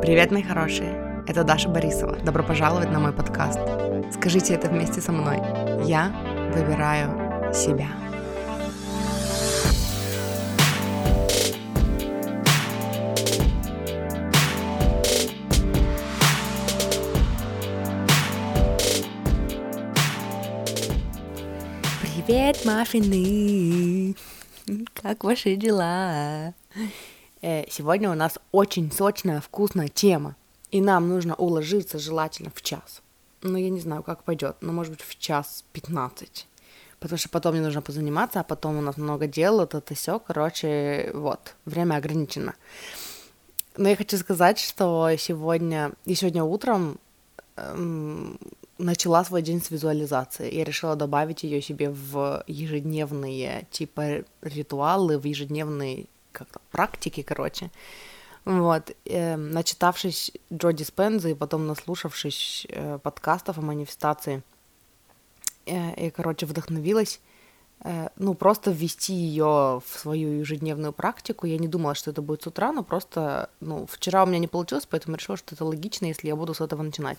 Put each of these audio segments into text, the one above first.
Привет, мои хорошие! Это Даша Борисова. Добро пожаловать на мой подкаст. Скажите это вместе со мной. Я выбираю себя. Привет, маффины! Как ваши дела? Э, сегодня у нас очень сочная, вкусная тема, и нам нужно уложиться желательно в час. Ну, я не знаю, как пойдет, но может быть в час пятнадцать. Потому что потом мне нужно позаниматься, а потом у нас много дел, вот это все, короче, вот, время ограничено. Но я хочу сказать, что сегодня, и сегодня утром эм, начала свой день с визуализации. Я решила добавить ее себе в ежедневные типа ритуалы, в ежедневные как-то практики, короче. Вот, э, начитавшись Джо Диспенза и потом наслушавшись э, подкастов о манифестации, э, и, короче, вдохновилась Э, ну, просто ввести ее в свою ежедневную практику. Я не думала, что это будет с утра, но просто, ну, вчера у меня не получилось, поэтому решила, что это логично, если я буду с этого начинать.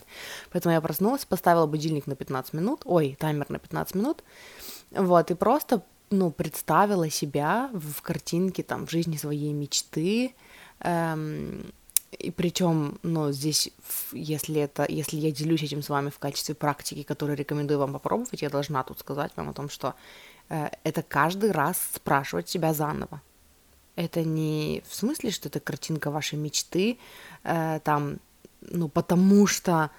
Поэтому я проснулась, поставила будильник на 15 минут, ой, таймер на 15 минут, вот, и просто, ну, представила себя в картинке, там, в жизни своей мечты, эм, и причем, ну, здесь, если это, если я делюсь этим с вами в качестве практики, которую рекомендую вам попробовать, я должна тут сказать вам о том, что Э, это каждый раз спрашивать себя заново. Это не в смысле, что это картинка вашей мечты, э, там, ну, потому что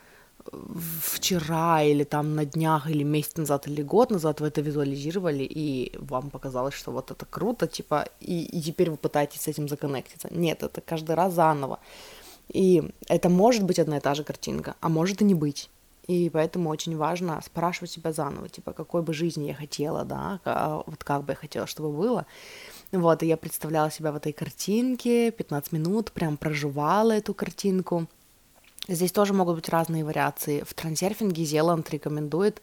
вчера или там на днях или месяц назад или год назад вы это визуализировали и вам показалось, что вот это круто, типа, и, и теперь вы пытаетесь с этим законнектиться. Нет, это каждый раз заново. И это может быть одна и та же картинка, а может и не быть. И поэтому очень важно спрашивать себя заново, типа, какой бы жизни я хотела, да, вот как бы я хотела, чтобы было. Вот, и я представляла себя в этой картинке, 15 минут, прям проживала эту картинку. Здесь тоже могут быть разные вариации. В трансерфинге Зеланд рекомендует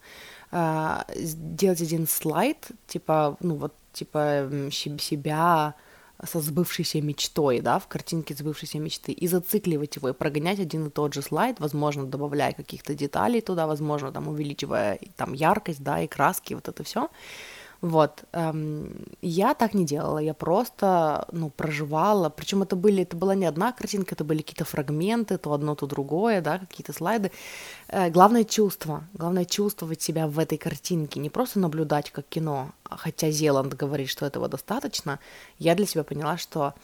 э, сделать один слайд, типа, ну вот, типа себя со сбывшейся мечтой, да, в картинке сбывшейся мечты, и зацикливать его, и прогонять один и тот же слайд, возможно, добавляя каких-то деталей туда, возможно, там, увеличивая там яркость, да, и краски, вот это все. Вот, эм, я так не делала, я просто, ну, проживала, причем это были, это была не одна картинка, это были какие-то фрагменты, то одно, то другое, да, какие-то слайды. Э, главное чувство, главное чувствовать себя в этой картинке, не просто наблюдать как кино, хотя Зеланд говорит, что этого достаточно, я для себя поняла, что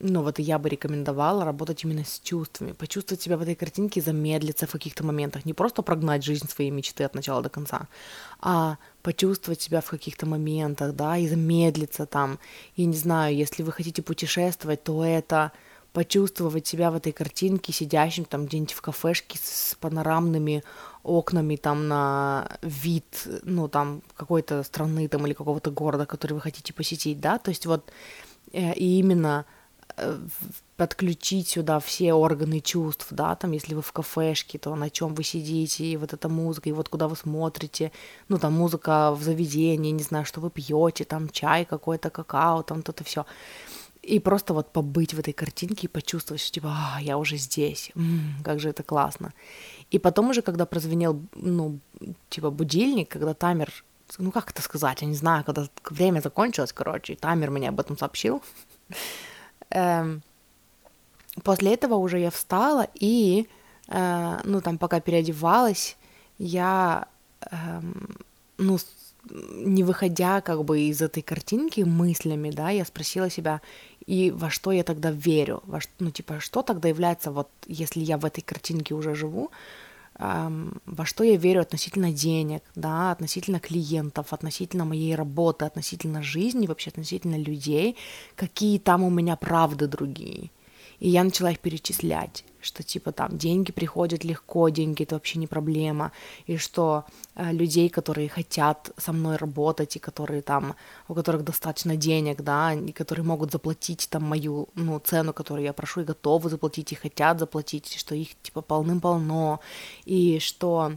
ну вот я бы рекомендовала работать именно с чувствами, почувствовать себя в этой картинке, замедлиться в каких-то моментах, не просто прогнать жизнь своей мечты от начала до конца, а почувствовать себя в каких-то моментах, да, и замедлиться там. И не знаю, если вы хотите путешествовать, то это почувствовать себя в этой картинке, сидящим там где-нибудь в кафешке с панорамными окнами там на вид, ну, там, какой-то страны там или какого-то города, который вы хотите посетить, да, то есть вот э, и именно подключить сюда все органы чувств, да, там, если вы в кафешке, то на чем вы сидите, и вот эта музыка, и вот куда вы смотрите, ну, там, музыка в заведении, не знаю, что вы пьете, там, чай какой-то, какао, там, то-то все. И просто вот побыть в этой картинке и почувствовать, что, типа, а, я уже здесь, м-м, как же это классно. И потом уже, когда прозвенел, ну, типа, будильник, когда таймер, ну, как это сказать, я не знаю, когда время закончилось, короче, таймер мне об этом сообщил, после этого уже я встала и, э, ну, там, пока переодевалась, я, э, ну, не выходя как бы из этой картинки мыслями, да, я спросила себя, и во что я тогда верю, во что, ну, типа, что тогда является, вот, если я в этой картинке уже живу, во что я верю относительно денег, да, относительно клиентов, относительно моей работы, относительно жизни, вообще относительно людей, какие там у меня правды другие. И я начала их перечислять, что типа там деньги приходят легко, деньги это вообще не проблема, и что э, людей, которые хотят со мной работать, и которые там, у которых достаточно денег, да, и которые могут заплатить там мою, ну, цену, которую я прошу, и готовы заплатить, и хотят заплатить, что их типа полным-полно, и что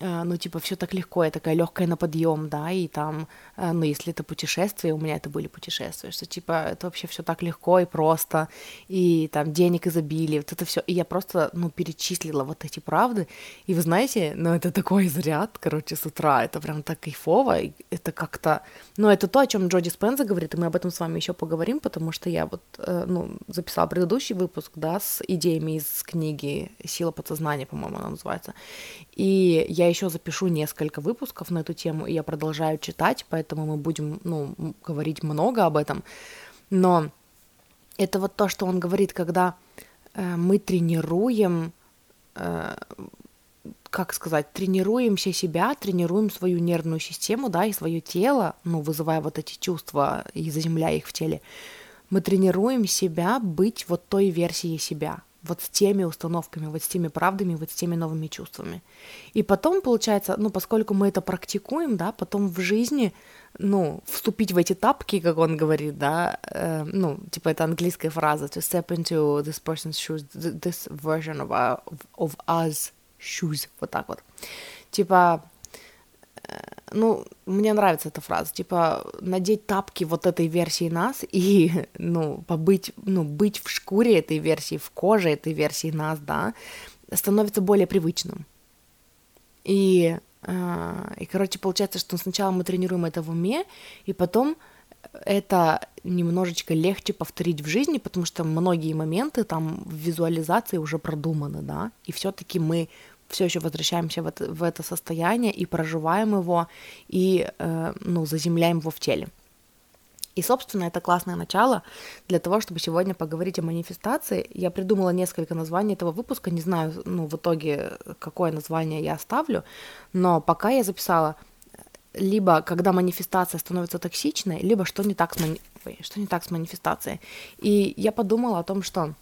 ну, типа, все так легко, я такая легкая на подъем, да, и там, э, ну, если это путешествие, у меня это были путешествия, что, типа, это вообще все так легко и просто, и там денег изобилие, вот это все, и я просто, ну, перечислила вот эти правды, и вы знаете, ну, это такой заряд, короче, с утра, это прям так кайфово, это как-то, ну, это то, о чем Джоди Спенза говорит, и мы об этом с вами еще поговорим, потому что я вот, э, ну, записала предыдущий выпуск, да, с идеями из книги «Сила подсознания», по-моему, она называется, и я еще запишу несколько выпусков на эту тему, и я продолжаю читать, поэтому мы будем, ну, говорить много об этом. Но это вот то, что он говорит, когда э, мы тренируем, э, как сказать, тренируемся себя, тренируем свою нервную систему, да, и свое тело, ну, вызывая вот эти чувства и заземляя их в теле, мы тренируем себя быть вот той версией себя, вот с теми установками, вот с теми правдами, вот с теми новыми чувствами. И потом, получается, ну, поскольку мы это практикуем, да, потом в жизни, ну, вступить в эти тапки, как он говорит, да, э, ну, типа это английская фраза, to step into this person's shoes, this version of, our, of us shoes, вот так вот. Типа, ну, мне нравится эта фраза, типа, надеть тапки вот этой версии нас и, ну, побыть, ну, быть в шкуре этой версии, в коже этой версии нас, да, становится более привычным. И, э, и, короче, получается, что сначала мы тренируем это в уме, и потом это немножечко легче повторить в жизни, потому что многие моменты там в визуализации уже продуманы, да, и все-таки мы все еще возвращаемся в это, в это состояние и проживаем его, и, э, ну, заземляем его в теле. И, собственно, это классное начало для того, чтобы сегодня поговорить о манифестации. Я придумала несколько названий этого выпуска, не знаю, ну, в итоге, какое название я оставлю, но пока я записала либо когда манифестация становится токсичной, либо что не так с, мани... что не так с манифестацией. И я подумала о том, что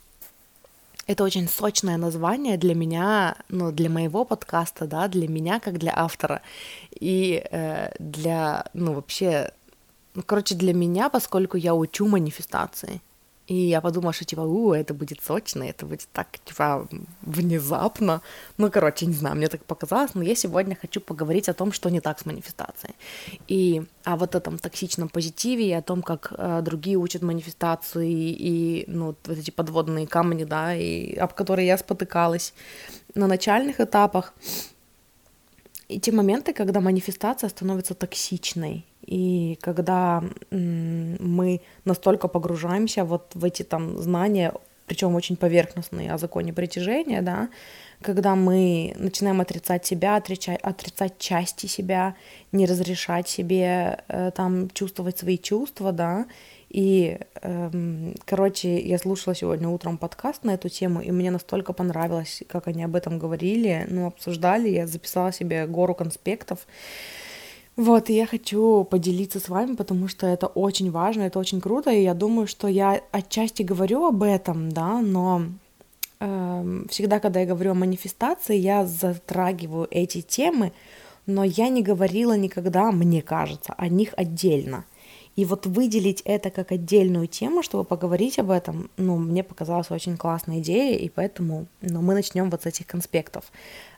это очень сочное название для меня, ну, для моего подкаста, да, для меня как для автора. И э, для, ну, вообще, ну, короче, для меня, поскольку я учу манифестации, и я подумала, что типа, у, это будет сочно, это будет так, типа, внезапно. Ну, короче, не знаю, мне так показалось, но я сегодня хочу поговорить о том, что не так с манифестацией. И о вот этом токсичном позитиве, и о том, как э, другие учат манифестацию, и, и, ну, вот эти подводные камни, да, и об которые я спотыкалась на начальных этапах. И те моменты, когда манифестация становится токсичной, и когда мы настолько погружаемся вот в эти там знания, причем очень поверхностные о законе притяжения, да, когда мы начинаем отрицать себя, отрицать, отрицать части себя, не разрешать себе э, там чувствовать свои чувства, да, и, эм, короче, я слушала сегодня утром подкаст на эту тему, и мне настолько понравилось, как они об этом говорили, ну, обсуждали, я записала себе гору конспектов, вот, и я хочу поделиться с вами, потому что это очень важно, это очень круто, и я думаю, что я отчасти говорю об этом, да, но э, всегда, когда я говорю о манифестации, я затрагиваю эти темы, но я не говорила никогда, мне кажется, о них отдельно. И вот выделить это как отдельную тему, чтобы поговорить об этом, ну, мне показалась очень классная идея, и поэтому ну, мы начнем вот с этих конспектов.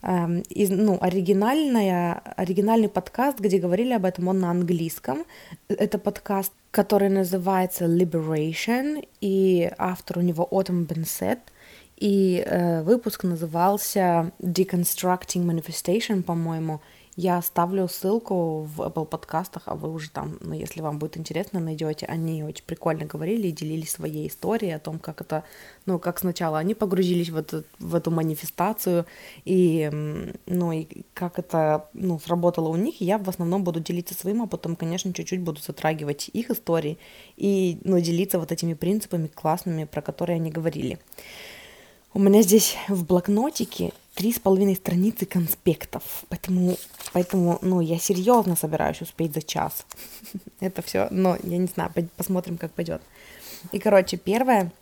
Эм, из, ну, оригинальная, оригинальный подкаст, где говорили об этом, он на английском. Это подкаст, который называется Liberation, и автор у него Autumn Bensett. И э, выпуск назывался Deconstructing Manifestation, по-моему, я оставлю ссылку в Apple подкастах, а вы уже там, ну, если вам будет интересно, найдете. Они очень прикольно говорили и делились своей историей о том, как это, ну, как сначала они погрузились в эту, в эту манифестацию, и, ну, и как это, ну, сработало у них. Я в основном буду делиться своим, а потом, конечно, чуть-чуть буду затрагивать их истории и, ну, делиться вот этими принципами классными, про которые они говорили. У меня здесь в блокнотике три с половиной страницы конспектов, поэтому, поэтому, ну, я серьезно собираюсь успеть за час. Это все, но я не знаю, посмотрим, как пойдет. И, короче, первое,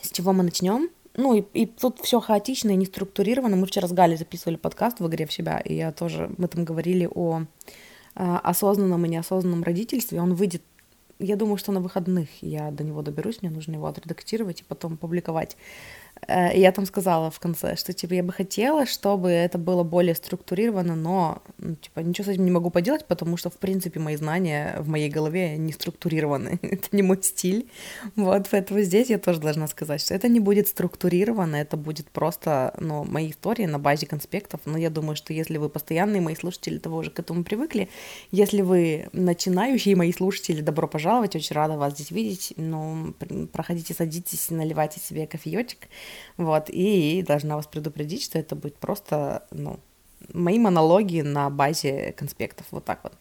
с чего мы начнем, ну, и, и тут все хаотично и не структурировано. Мы вчера с Галей записывали подкаст в игре в себя, и я тоже, мы там говорили о э, осознанном и неосознанном родительстве. Он выйдет, я думаю, что на выходных я до него доберусь, мне нужно его отредактировать и потом публиковать. Э, и я там сказала в конце, что, типа, я бы хотела, чтобы это было более структурировано, но, ну, типа, ничего с этим не могу поделать, потому что, в принципе, мои знания в моей голове не структурированы. это не мой стиль. Вот, поэтому здесь я тоже должна сказать, что это не будет структурировано, это будет просто, ну, мои истории на базе конспектов. Но я думаю, что если вы постоянные мои слушатели, того уже к этому привыкли. Если вы начинающие мои слушатели, добро пожаловать, очень рада вас здесь видеть. Ну, проходите, садитесь, наливайте себе кофеечек. Вот, и должна вас предупредить, что это будет просто, ну, мои монологи на базе конспектов, вот так вот.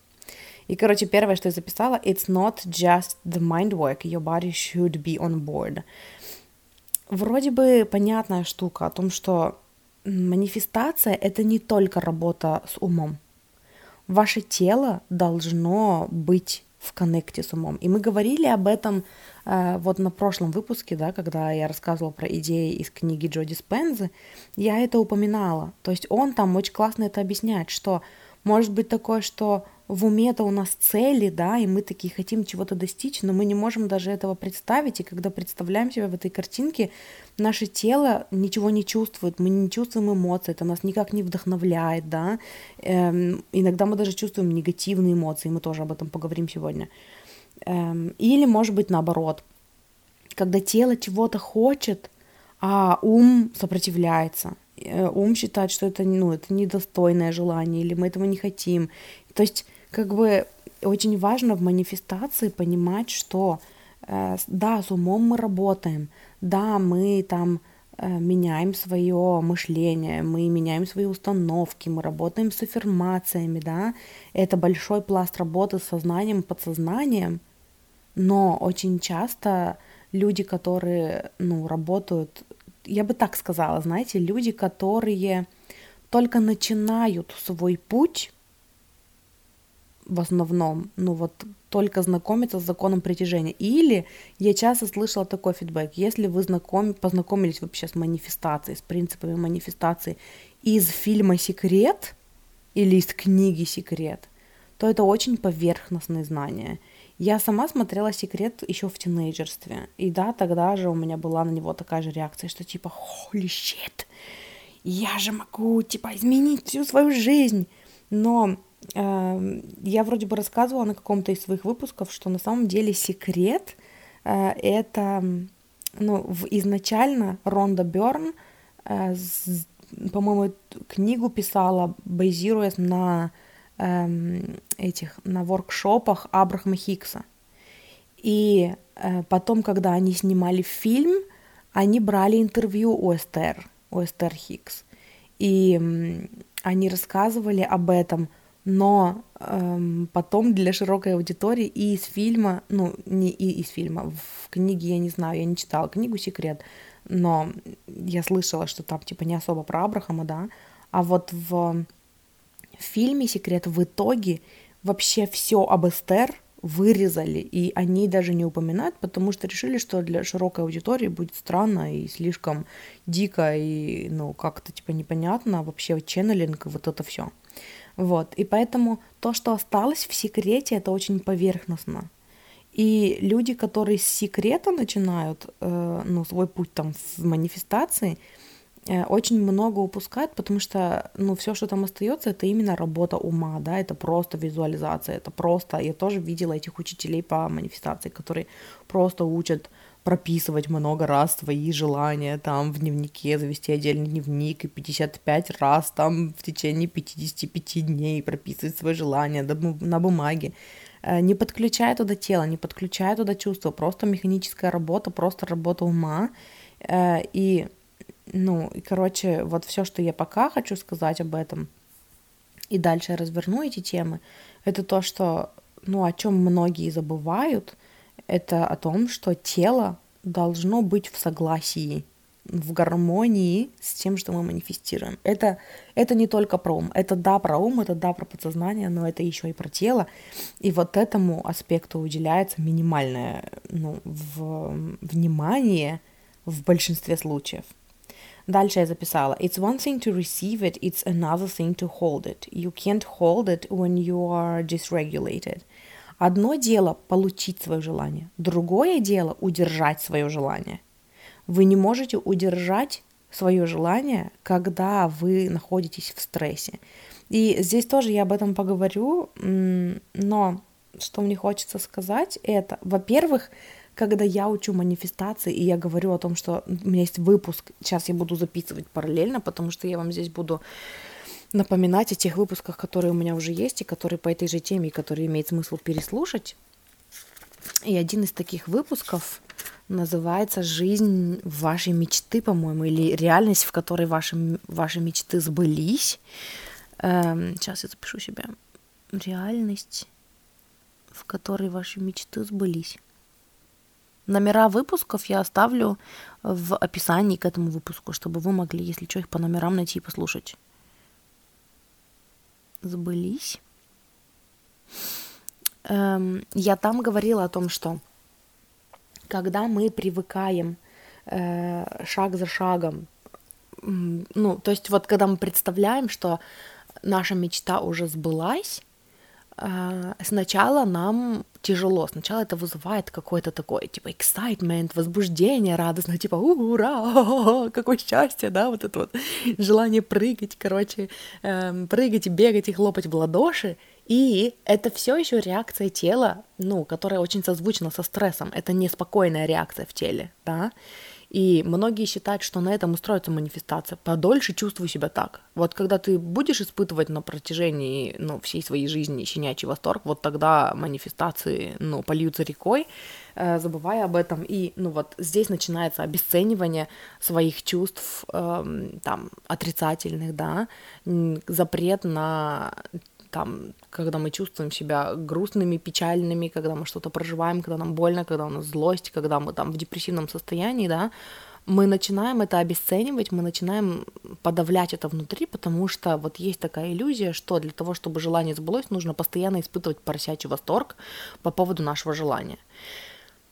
И, короче, первое, что я записала, it's not just the mind work, your body should be on board. Вроде бы понятная штука о том, что манифестация — это не только работа с умом. Ваше тело должно быть в коннекте с умом. И мы говорили об этом э, вот на прошлом выпуске, да, когда я рассказывала про идеи из книги Джоди Спензы, я это упоминала. То есть он там очень классно это объясняет, что может быть такое, что в уме-то у нас цели, да, и мы такие хотим чего-то достичь, но мы не можем даже этого представить, и когда представляем себя в этой картинке, наше тело ничего не чувствует, мы не чувствуем эмоций, это нас никак не вдохновляет, да, эм, иногда мы даже чувствуем негативные эмоции, мы тоже об этом поговорим сегодня. Эм, или, может быть, наоборот, когда тело чего-то хочет, а ум сопротивляется, ум считает, что это, ну, это недостойное желание, или мы этого не хотим. То есть как бы очень важно в манифестации понимать, что э, да, с умом мы работаем, да, мы там э, меняем свое мышление, мы меняем свои установки, мы работаем с аффирмациями, да, это большой пласт работы с сознанием, подсознанием, но очень часто люди, которые, ну, работают, я бы так сказала, знаете, люди, которые только начинают свой путь, в основном, ну вот только знакомиться с законом притяжения. Или я часто слышала такой фидбэк, если вы знаком, познакомились вообще с манифестацией, с принципами манифестации из фильма «Секрет» или из книги «Секрет», то это очень поверхностные знания. Я сама смотрела «Секрет» еще в тинейджерстве, и да, тогда же у меня была на него такая же реакция, что типа «Holy shit! Я же могу, типа, изменить всю свою жизнь!» Но Эм, я вроде бы рассказывала на каком-то из своих выпусков, что на самом деле секрет э, это, ну, изначально Ронда Берн, э, по-моему, книгу писала, базируясь на эм, этих, на воркшопах Абрахама Хикса. И э, потом, когда они снимали фильм, они брали интервью у Эстер, у Эстер Хикс. И они рассказывали об этом, но эм, потом для широкой аудитории и из фильма, ну, не и из фильма, в книге я не знаю, я не читала книгу «Секрет», но я слышала, что там типа не особо про Абрахама, да, а вот в фильме «Секрет» в итоге вообще все об Эстер вырезали, и они даже не упоминают, потому что решили, что для широкой аудитории будет странно и слишком дико, и, ну, как-то, типа, непонятно вообще ченнелинг и вот это все. Вот, и поэтому то, что осталось в секрете, это очень поверхностно. И люди, которые с секрета начинают э, ну, свой путь там в манифестации, очень много упускают, потому что ну, все, что там остается, это именно работа ума, да, это просто визуализация, это просто, я тоже видела этих учителей по манифестации, которые просто учат прописывать много раз свои желания, там в дневнике завести отдельный дневник и 55 раз там в течение 55 дней прописывать свои желания на бумаге. Э, не подключая туда тело, не подключая туда чувства, просто механическая работа, просто работа ума. Э, и, ну, и, короче, вот все, что я пока хочу сказать об этом, и дальше я разверну эти темы, это то, что, ну, о чем многие забывают – это о том, что тело должно быть в согласии, в гармонии с тем, что мы манифестируем. Это, это не только про ум. Это да про ум, это да про подсознание, но это еще и про тело. И вот этому аспекту уделяется минимальное ну, в, внимание в большинстве случаев. Дальше я записала. It's one thing to receive it, it's another thing to hold it. You can't hold it when you are dysregulated. Одно дело получить свое желание, другое дело удержать свое желание. Вы не можете удержать свое желание, когда вы находитесь в стрессе. И здесь тоже я об этом поговорю, но что мне хочется сказать, это, во-первых, когда я учу манифестации, и я говорю о том, что у меня есть выпуск, сейчас я буду записывать параллельно, потому что я вам здесь буду напоминать о тех выпусках, которые у меня уже есть, и которые по этой же теме, и которые имеет смысл переслушать. И один из таких выпусков называется «Жизнь вашей мечты», по-моему, или «Реальность, в которой ваши, ваши мечты сбылись». Эм, сейчас я запишу себя. «Реальность, в которой ваши мечты сбылись». Номера выпусков я оставлю в описании к этому выпуску, чтобы вы могли, если что, их по номерам найти и послушать. Сбылись. Эм, я там говорила о том, что когда мы привыкаем э, шаг за шагом, ну, то есть вот когда мы представляем, что наша мечта уже сбылась, сначала нам тяжело. Сначала это вызывает какое-то такое, типа, excitement, возбуждение, радостно, типа, ура, какое счастье, да, вот это вот желание прыгать, короче, эм, прыгать бегать и хлопать в ладоши. И это все еще реакция тела, ну, которая очень созвучна со стрессом. Это неспокойная реакция в теле, да. И многие считают, что на этом устроится манифестация. Подольше чувствую себя так. Вот когда ты будешь испытывать на протяжении ну, всей своей жизни щенячий восторг, вот тогда манифестации ну, польются рекой, э, забывая об этом. И ну, вот здесь начинается обесценивание своих чувств э, там, отрицательных, да, запрет на там, когда мы чувствуем себя грустными, печальными, когда мы что-то проживаем, когда нам больно, когда у нас злость, когда мы там в депрессивном состоянии, да, мы начинаем это обесценивать, мы начинаем подавлять это внутри, потому что вот есть такая иллюзия, что для того, чтобы желание сбылось, нужно постоянно испытывать поросячий восторг по поводу нашего желания.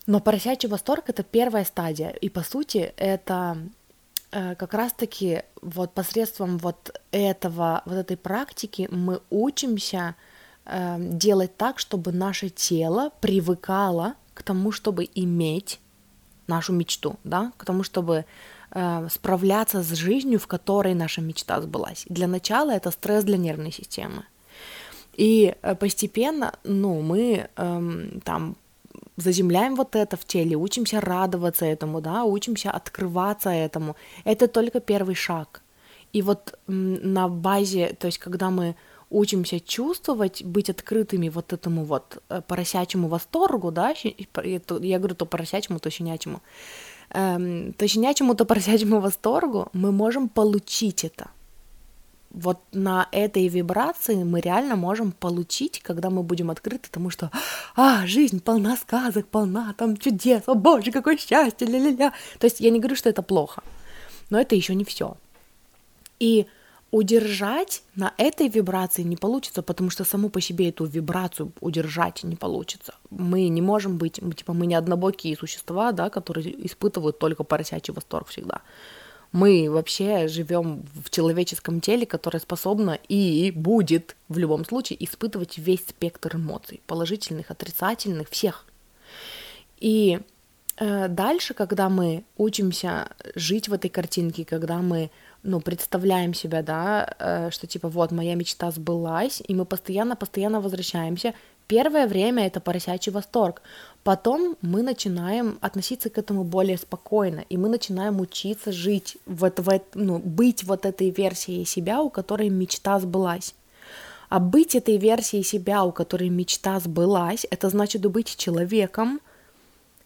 Но поросячий восторг — это первая стадия, и по сути это как раз-таки вот посредством вот этого, вот этой практики мы учимся э, делать так, чтобы наше тело привыкало к тому, чтобы иметь нашу мечту, да, к тому, чтобы э, справляться с жизнью, в которой наша мечта сбылась. Для начала это стресс для нервной системы. И э, постепенно, ну, мы эм, там заземляем вот это в теле, учимся радоваться этому, да, учимся открываться этому. Это только первый шаг. И вот на базе, то есть когда мы учимся чувствовать, быть открытыми вот этому вот э, поросячьему восторгу, да, я говорю то поросячьему, то щенячьему, эм, то щенячьему, то поросячьему восторгу, мы можем получить это вот на этой вибрации мы реально можем получить, когда мы будем открыты тому, что а, жизнь полна сказок, полна там чудес, о боже, какое счастье, ля-ля-ля. То есть я не говорю, что это плохо, но это еще не все. И удержать на этой вибрации не получится, потому что саму по себе эту вибрацию удержать не получится. Мы не можем быть, типа, мы не однобокие существа, да, которые испытывают только поросячий восторг всегда мы вообще живем в человеческом теле, которое способно и будет в любом случае испытывать весь спектр эмоций, положительных, отрицательных, всех. И э, дальше, когда мы учимся жить в этой картинке, когда мы ну, представляем себя, да, э, что типа вот моя мечта сбылась, и мы постоянно-постоянно возвращаемся Первое время это поросячий восторг. Потом мы начинаем относиться к этому более спокойно, и мы начинаем учиться жить, в, в, ну, быть вот этой версией себя, у которой мечта сбылась. А быть этой версией себя, у которой мечта сбылась, это значит быть человеком,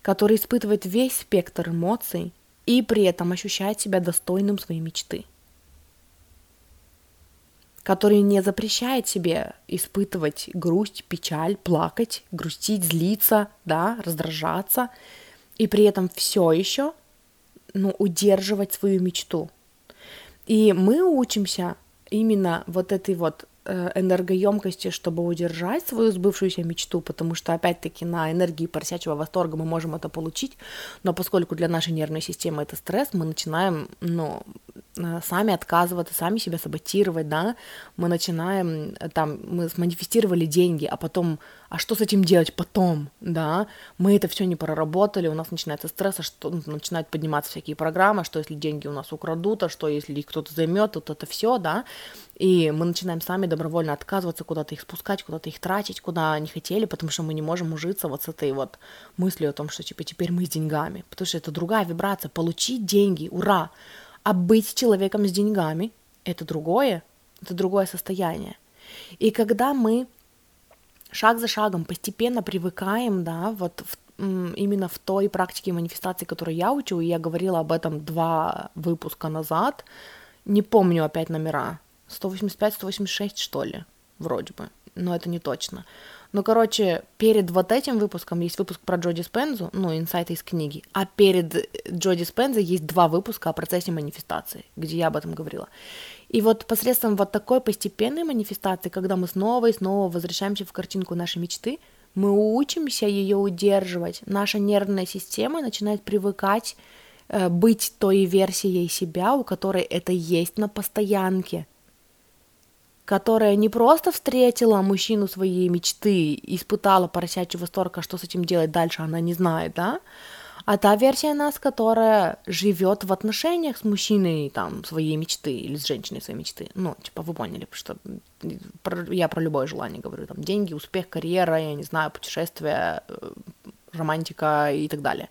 который испытывает весь спектр эмоций и при этом ощущает себя достойным своей мечты который не запрещает себе испытывать грусть, печаль, плакать, грустить, злиться, да, раздражаться, и при этом все еще ну, удерживать свою мечту. И мы учимся именно вот этой вот э, энергоемкости, чтобы удержать свою сбывшуюся мечту, потому что, опять-таки, на энергии поросячьего восторга мы можем это получить, но поскольку для нашей нервной системы это стресс, мы начинаем, ну, сами отказываться, сами себя саботировать, да, мы начинаем, э, там, мы сманифестировали деньги, а потом, а что с этим делать потом, да, мы это все не проработали, у нас начинается стресс, а что ну, начинают подниматься всякие программы, что если деньги у нас украдут, а что если их кто-то займет, вот это все, да, и мы начинаем сами добровольно отказываться, куда-то их спускать, куда-то их тратить, куда не хотели, потому что мы не можем ужиться вот с этой вот мыслью о том, что типа теперь мы с деньгами, потому что это другая вибрация, получить деньги, ура, а быть человеком с деньгами — это другое, это другое состояние. И когда мы шаг за шагом постепенно привыкаем, да, вот в, именно в той практике манифестации, которую я учу, и я говорила об этом два выпуска назад, не помню опять номера, 185-186, что ли, вроде бы, но это не точно. Ну, короче, перед вот этим выпуском есть выпуск про Джо Диспензу, ну, инсайты из книги, а перед Джо Диспензой есть два выпуска о процессе манифестации, где я об этом говорила. И вот посредством вот такой постепенной манифестации, когда мы снова и снова возвращаемся в картинку нашей мечты, мы учимся ее удерживать, наша нервная система начинает привыкать э, быть той версией себя, у которой это есть на постоянке – которая не просто встретила мужчину своей мечты, испытала поросячий восторг, а что с этим делать дальше, она не знает, да, а та версия нас, которая живет в отношениях с мужчиной там своей мечты или с женщиной своей мечты. Ну, типа, вы поняли, что я про любое желание говорю, там, деньги, успех, карьера, я не знаю, путешествия, э, романтика и так далее.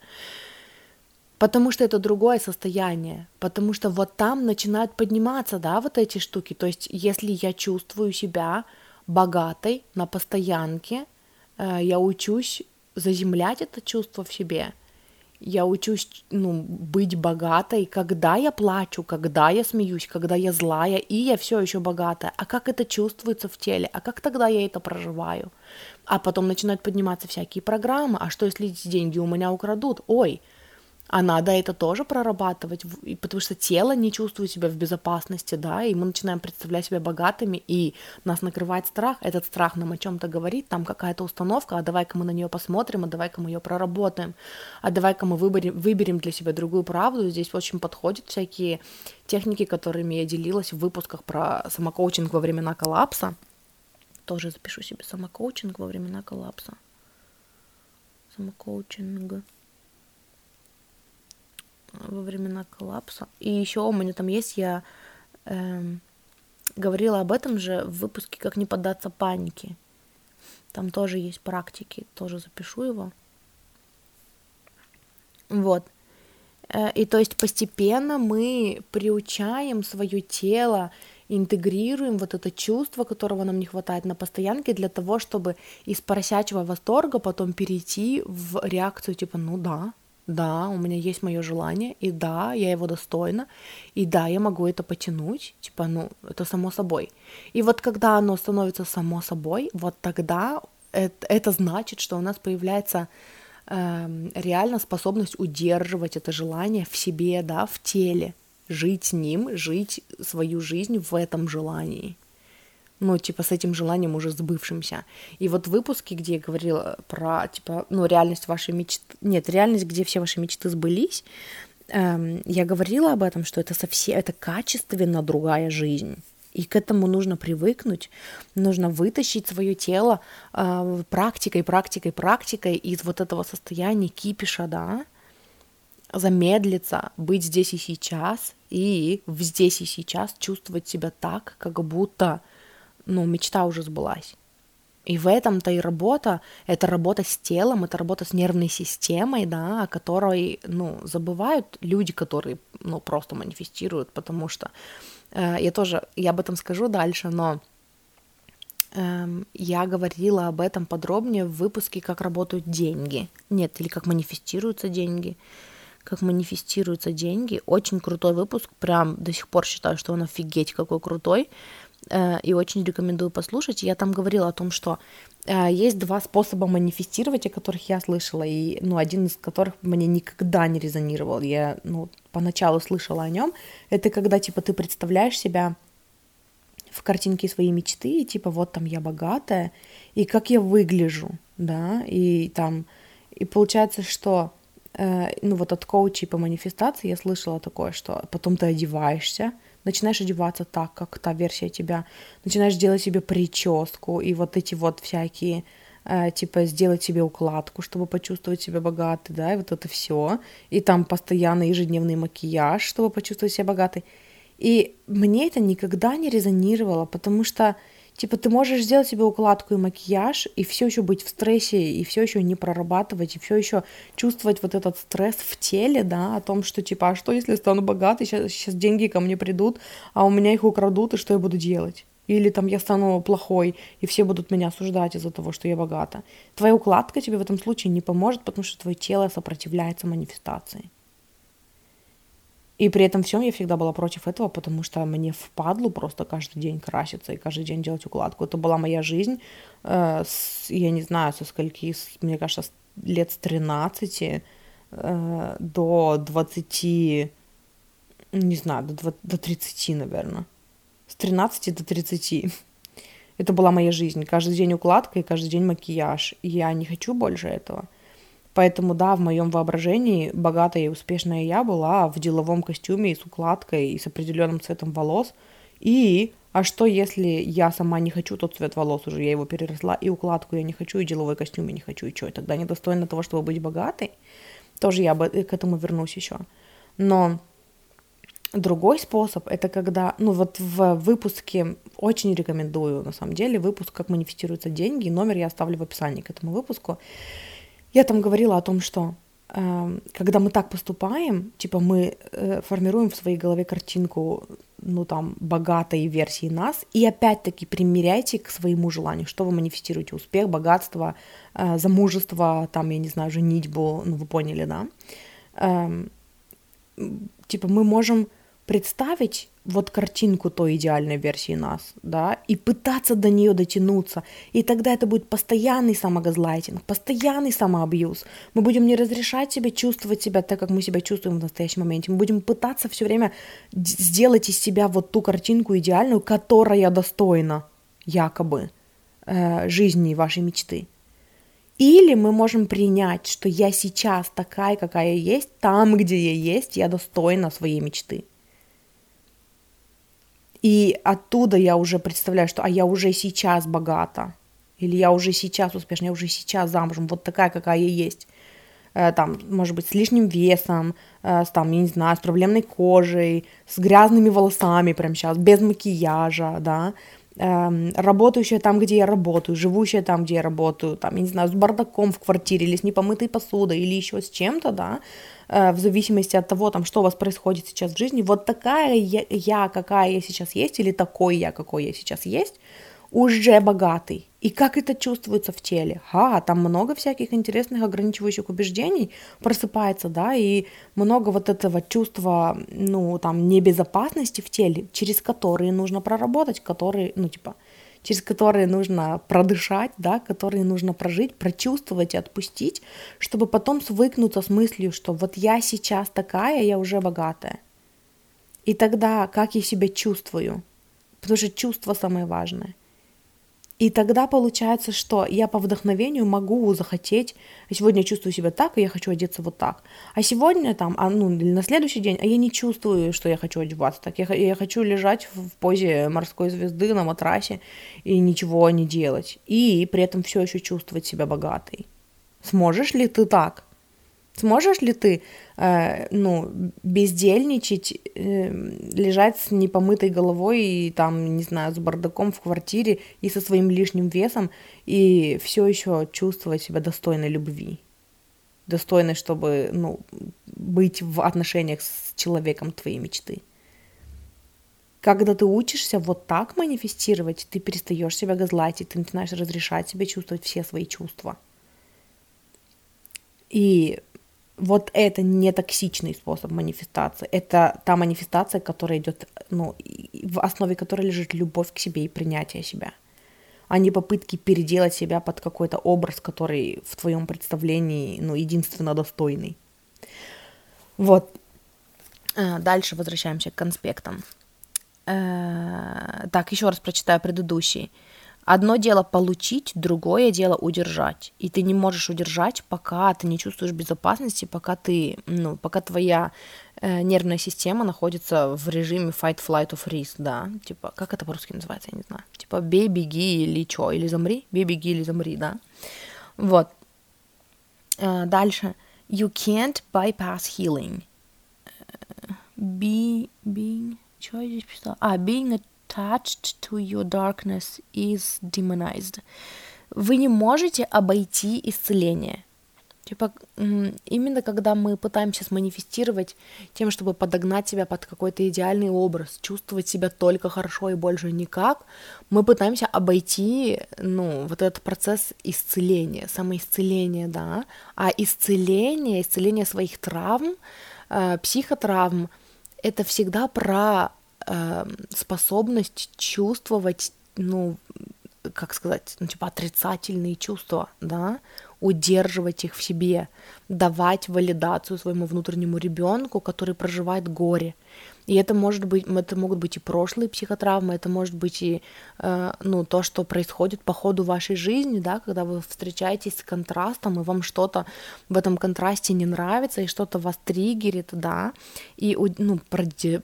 Потому что это другое состояние, потому что вот там начинают подниматься, да, вот эти штуки. То есть, если я чувствую себя богатой на постоянке, э, я учусь заземлять это чувство в себе. Я учусь, ну, быть богатой, когда я плачу, когда я смеюсь, когда я злая, и я все еще богатая. А как это чувствуется в теле? А как тогда я это проживаю? А потом начинают подниматься всякие программы. А что, если эти деньги у меня украдут? Ой, а надо это тоже прорабатывать, потому что тело не чувствует себя в безопасности, да, и мы начинаем представлять себя богатыми, и нас накрывает страх, этот страх нам о чем-то говорит, там какая-то установка, а давай-ка мы на нее посмотрим, а давай-ка мы ее проработаем, а давай-ка мы выберем, выберем для себя другую правду, здесь очень подходят всякие техники, которыми я делилась в выпусках про самокоучинг во времена коллапса, тоже запишу себе самокоучинг во времена коллапса, самокоучинг, во времена коллапса. И еще у меня там есть, я эм, говорила об этом же в выпуске «Как не поддаться панике». Там тоже есть практики, тоже запишу его. Вот. Э, и то есть постепенно мы приучаем свое тело, интегрируем вот это чувство, которого нам не хватает на постоянке, для того, чтобы из поросячьего восторга потом перейти в реакцию типа, ну да, да, у меня есть мое желание, и да, я его достойна, и да, я могу это потянуть, типа, ну, это само собой. И вот когда оно становится само собой, вот тогда это, это значит, что у нас появляется э, реально способность удерживать это желание в себе, да, в теле, жить с ним, жить свою жизнь в этом желании ну, типа, с этим желанием уже сбывшимся. И вот выпуски, где я говорила про, типа, ну, реальность вашей мечты, нет, реальность, где все ваши мечты сбылись, эм, я говорила об этом, что это совсем, это качественно другая жизнь. И к этому нужно привыкнуть, нужно вытащить свое тело э, практикой, практикой, практикой из вот этого состояния кипиша, да, замедлиться, быть здесь и сейчас, и здесь и сейчас чувствовать себя так, как будто ну, мечта уже сбылась. И в этом-то и работа, это работа с телом, это работа с нервной системой, да, о которой, ну, забывают люди, которые, ну, просто манифестируют, потому что э, я тоже, я об этом скажу дальше, но э, я говорила об этом подробнее в выпуске «Как работают деньги». Нет, или «Как манифестируются деньги». «Как манифестируются деньги». Очень крутой выпуск, прям до сих пор считаю, что он офигеть какой крутой. Э, и очень рекомендую послушать. Я там говорила о том, что э, есть два способа манифестировать, о которых я слышала, и ну, один из которых мне никогда не резонировал. Я ну, поначалу слышала о нем. Это когда типа ты представляешь себя в картинке своей мечты, и типа вот там я богатая, и как я выгляжу, да, и там, и получается, что э, ну вот от коучей по манифестации я слышала такое, что потом ты одеваешься, начинаешь одеваться так, как та версия тебя, начинаешь делать себе прическу и вот эти вот всякие э, типа сделать себе укладку, чтобы почувствовать себя богатой, да, и вот это все, и там постоянно ежедневный макияж, чтобы почувствовать себя богатой. И мне это никогда не резонировало, потому что Типа ты можешь сделать себе укладку и макияж, и все еще быть в стрессе, и все еще не прорабатывать, и все еще чувствовать вот этот стресс в теле, да, о том, что типа, а что если стану богатой, сейчас, сейчас деньги ко мне придут, а у меня их украдут, и что я буду делать? Или там я стану плохой, и все будут меня осуждать из-за того, что я богата. Твоя укладка тебе в этом случае не поможет, потому что твое тело сопротивляется манифестации. И при этом всем я всегда была против этого, потому что мне впадлу просто каждый день краситься и каждый день делать укладку. Это была моя жизнь, э, с, я не знаю, со скольки, с, мне кажется, с лет с 13 э, до 20, не знаю, до, 20, до 30, наверное. С 13 до 30. Это была моя жизнь. Каждый день укладка и каждый день макияж. Я не хочу больше этого. Поэтому, да, в моем воображении богатая и успешная я была в деловом костюме и с укладкой, и с определенным цветом волос. И, а что если я сама не хочу тот цвет волос уже, я его переросла, и укладку я не хочу, и деловой костюм я не хочу, и что, тогда недостойна того, чтобы быть богатой? Тоже я бы к этому вернусь еще. Но Другой способ это когда, ну вот в выпуске очень рекомендую, на самом деле, выпуск «Как манифестируются деньги», номер я оставлю в описании к этому выпуску. Я там говорила о том, что э, когда мы так поступаем, типа мы э, формируем в своей голове картинку, ну там, богатой версии нас, и опять-таки примеряйте к своему желанию, что вы манифестируете, успех, богатство, э, замужество, там, я не знаю, женитьбу, ну вы поняли, да? Э, типа мы можем представить вот картинку той идеальной версии нас, да, и пытаться до нее дотянуться. И тогда это будет постоянный самогазлайтинг, постоянный самоабьюз. Мы будем не разрешать себе чувствовать себя так, как мы себя чувствуем в настоящем моменте. Мы будем пытаться все время сделать из себя вот ту картинку идеальную, которая достойна якобы э, жизни вашей мечты. Или мы можем принять, что я сейчас такая, какая я есть, там, где я есть, я достойна своей мечты. И оттуда я уже представляю, что а я уже сейчас богата, или я уже сейчас успешна, я уже сейчас замужем, вот такая, какая я есть. Э, там, может быть, с лишним весом, э, с, там, я не знаю, с проблемной кожей, с грязными волосами прямо сейчас, без макияжа, да, эм, работающая там, где я работаю, живущая там, где я работаю, там, я не знаю, с бардаком в квартире или с непомытой посудой или еще с чем-то, да, в зависимости от того, там, что у вас происходит сейчас в жизни, вот такая я, я, какая я сейчас есть, или такой я, какой я сейчас есть, уже богатый. И как это чувствуется в теле? А, там много всяких интересных ограничивающих убеждений просыпается, да, и много вот этого чувства, ну, там, небезопасности в теле, через которые нужно проработать, которые, ну, типа, через которые нужно продышать, да, которые нужно прожить, прочувствовать и отпустить, чтобы потом свыкнуться с мыслью, что вот я сейчас такая, я уже богатая. И тогда как я себя чувствую? Потому что чувство самое важное – и тогда получается, что я по вдохновению могу захотеть, сегодня я чувствую себя так, и я хочу одеться вот так. А сегодня там, а, ну, или на следующий день, а я не чувствую, что я хочу одеваться так. Я, я хочу лежать в позе морской звезды на матрасе и ничего не делать. И при этом все еще чувствовать себя богатой. Сможешь ли ты так? Сможешь ли ты, э, ну, бездельничать, э, лежать с непомытой головой и там, не знаю, с бардаком в квартире и со своим лишним весом и все еще чувствовать себя достойной любви? Достойной, чтобы, ну, быть в отношениях с человеком твоей мечты. Когда ты учишься вот так манифестировать, ты перестаешь себя газлайтить, ты начинаешь разрешать себе чувствовать все свои чувства. И вот это не токсичный способ манифестации. Это та манифестация, которая идет, ну, в основе которой лежит любовь к себе и принятие себя, а не попытки переделать себя под какой-то образ, который в твоем представлении, ну, единственно достойный. Вот. А, дальше возвращаемся к конспектам. Э, так, еще раз прочитаю предыдущий. Одно дело получить, другое дело удержать. И ты не можешь удержать, пока ты не чувствуешь безопасности, пока ты, ну, пока твоя э, нервная система находится в режиме fight, flight or freeze, да, типа, как это по-русски называется, я не знаю, типа, бей, беги или что, или замри, бей, беги или замри, да, вот. Э, дальше, you can't bypass healing. Э, be, being, что я здесь писала? А, being attached to your darkness is demonized. Вы не можете обойти исцеление. Типа, именно когда мы пытаемся манифестировать тем, чтобы подогнать себя под какой-то идеальный образ, чувствовать себя только хорошо и больше никак, мы пытаемся обойти, ну, вот этот процесс исцеления, самоисцеления, да, а исцеление, исцеление своих травм, э, психотравм, это всегда про способность чувствовать, ну, как сказать, ну, типа отрицательные чувства, да, удерживать их в себе, давать валидацию своему внутреннему ребенку, который проживает горе. И это может быть, это могут быть и прошлые психотравмы, это может быть и э, ну, то, что происходит по ходу вашей жизни, да, когда вы встречаетесь с контрастом, и вам что-то в этом контрасте не нравится, и что-то вас триггерит, да, и ну,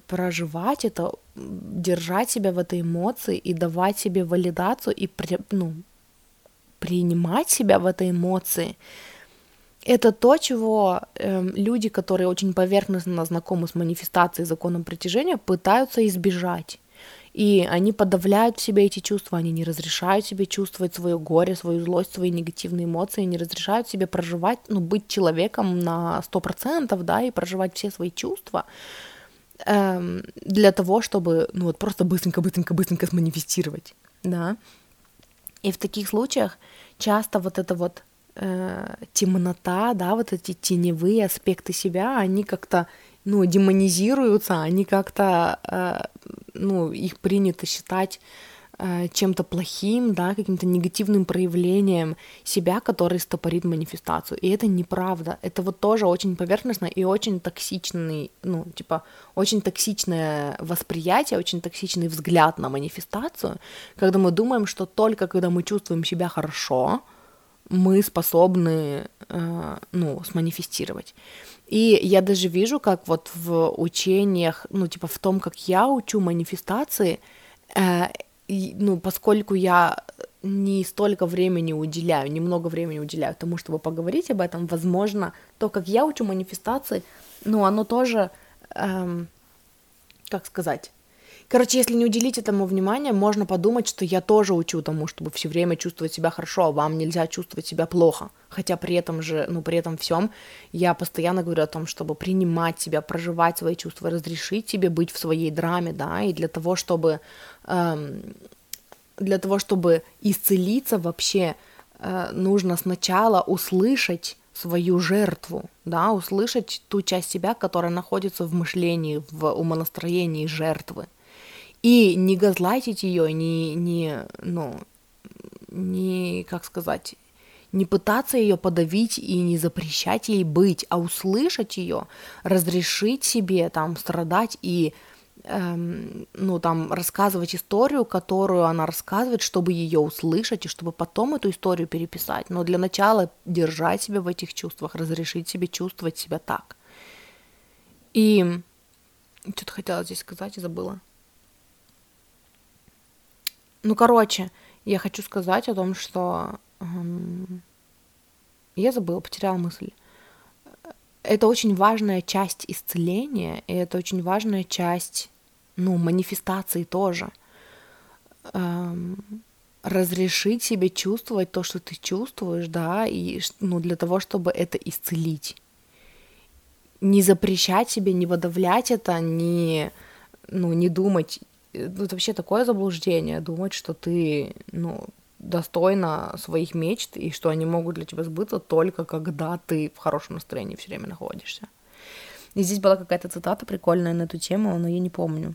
проживать это, держать себя в этой эмоции и давать себе валидацию и ну, принимать себя в этой эмоции, это то, чего э, люди, которые очень поверхностно знакомы с манифестацией законом притяжения, пытаются избежать. И они подавляют в себе эти чувства, они не разрешают себе чувствовать свое горе, свою злость, свои негативные эмоции, не разрешают себе проживать, ну, быть человеком на 100%, да, и проживать все свои чувства эм, для того, чтобы, ну, вот просто быстренько-быстренько-быстренько сманифестировать, да. И в таких случаях часто вот это вот э, темнота, да, вот эти теневые аспекты себя, они как-то, ну, демонизируются, они как-то, э, ну, их принято считать э, чем-то плохим, да, каким-то негативным проявлением себя, который стопорит манифестацию. И это неправда. Это вот тоже очень поверхностно и очень токсичный, ну, типа, очень токсичное восприятие, очень токсичный взгляд на манифестацию, когда мы думаем, что только когда мы чувствуем себя хорошо, мы способны, э, ну, сманифестировать. И я даже вижу, как вот в учениях, ну, типа в том, как я учу манифестации, э, и, ну, поскольку я не столько времени уделяю, немного времени уделяю тому, чтобы поговорить об этом, возможно, то, как я учу манифестации, ну, оно тоже, эм, как сказать, Короче, если не уделить этому внимания, можно подумать, что я тоже учу тому, чтобы все время чувствовать себя хорошо, а вам нельзя чувствовать себя плохо. Хотя при этом же, ну, при этом всем я постоянно говорю о том, чтобы принимать себя, проживать свои чувства, разрешить себе быть в своей драме, да, и для того, чтобы, эм, для того, чтобы исцелиться вообще, э, нужно сначала услышать свою жертву, да, услышать ту часть себя, которая находится в мышлении, в умонастроении жертвы и не газлайтить ее, не, не, ну, не, как сказать, не пытаться ее подавить и не запрещать ей быть, а услышать ее, разрешить себе там страдать и эм, ну там рассказывать историю, которую она рассказывает, чтобы ее услышать и чтобы потом эту историю переписать. Но для начала держать себя в этих чувствах, разрешить себе чувствовать себя так. И что-то хотела здесь сказать и забыла. Ну, короче, я хочу сказать о том, что эм, я забыла, потеряла мысль. Это очень важная часть исцеления, и это очень важная часть, ну, манифестации тоже. Эм, разрешить себе чувствовать то, что ты чувствуешь, да, и ну, для того, чтобы это исцелить. Не запрещать себе, не выдавлять это, не, ну, не думать, это вообще такое заблуждение думать, что ты, ну, достойна своих мечт и что они могут для тебя сбыться только когда ты в хорошем настроении все время находишься. И здесь была какая-то цитата прикольная на эту тему, но я не помню.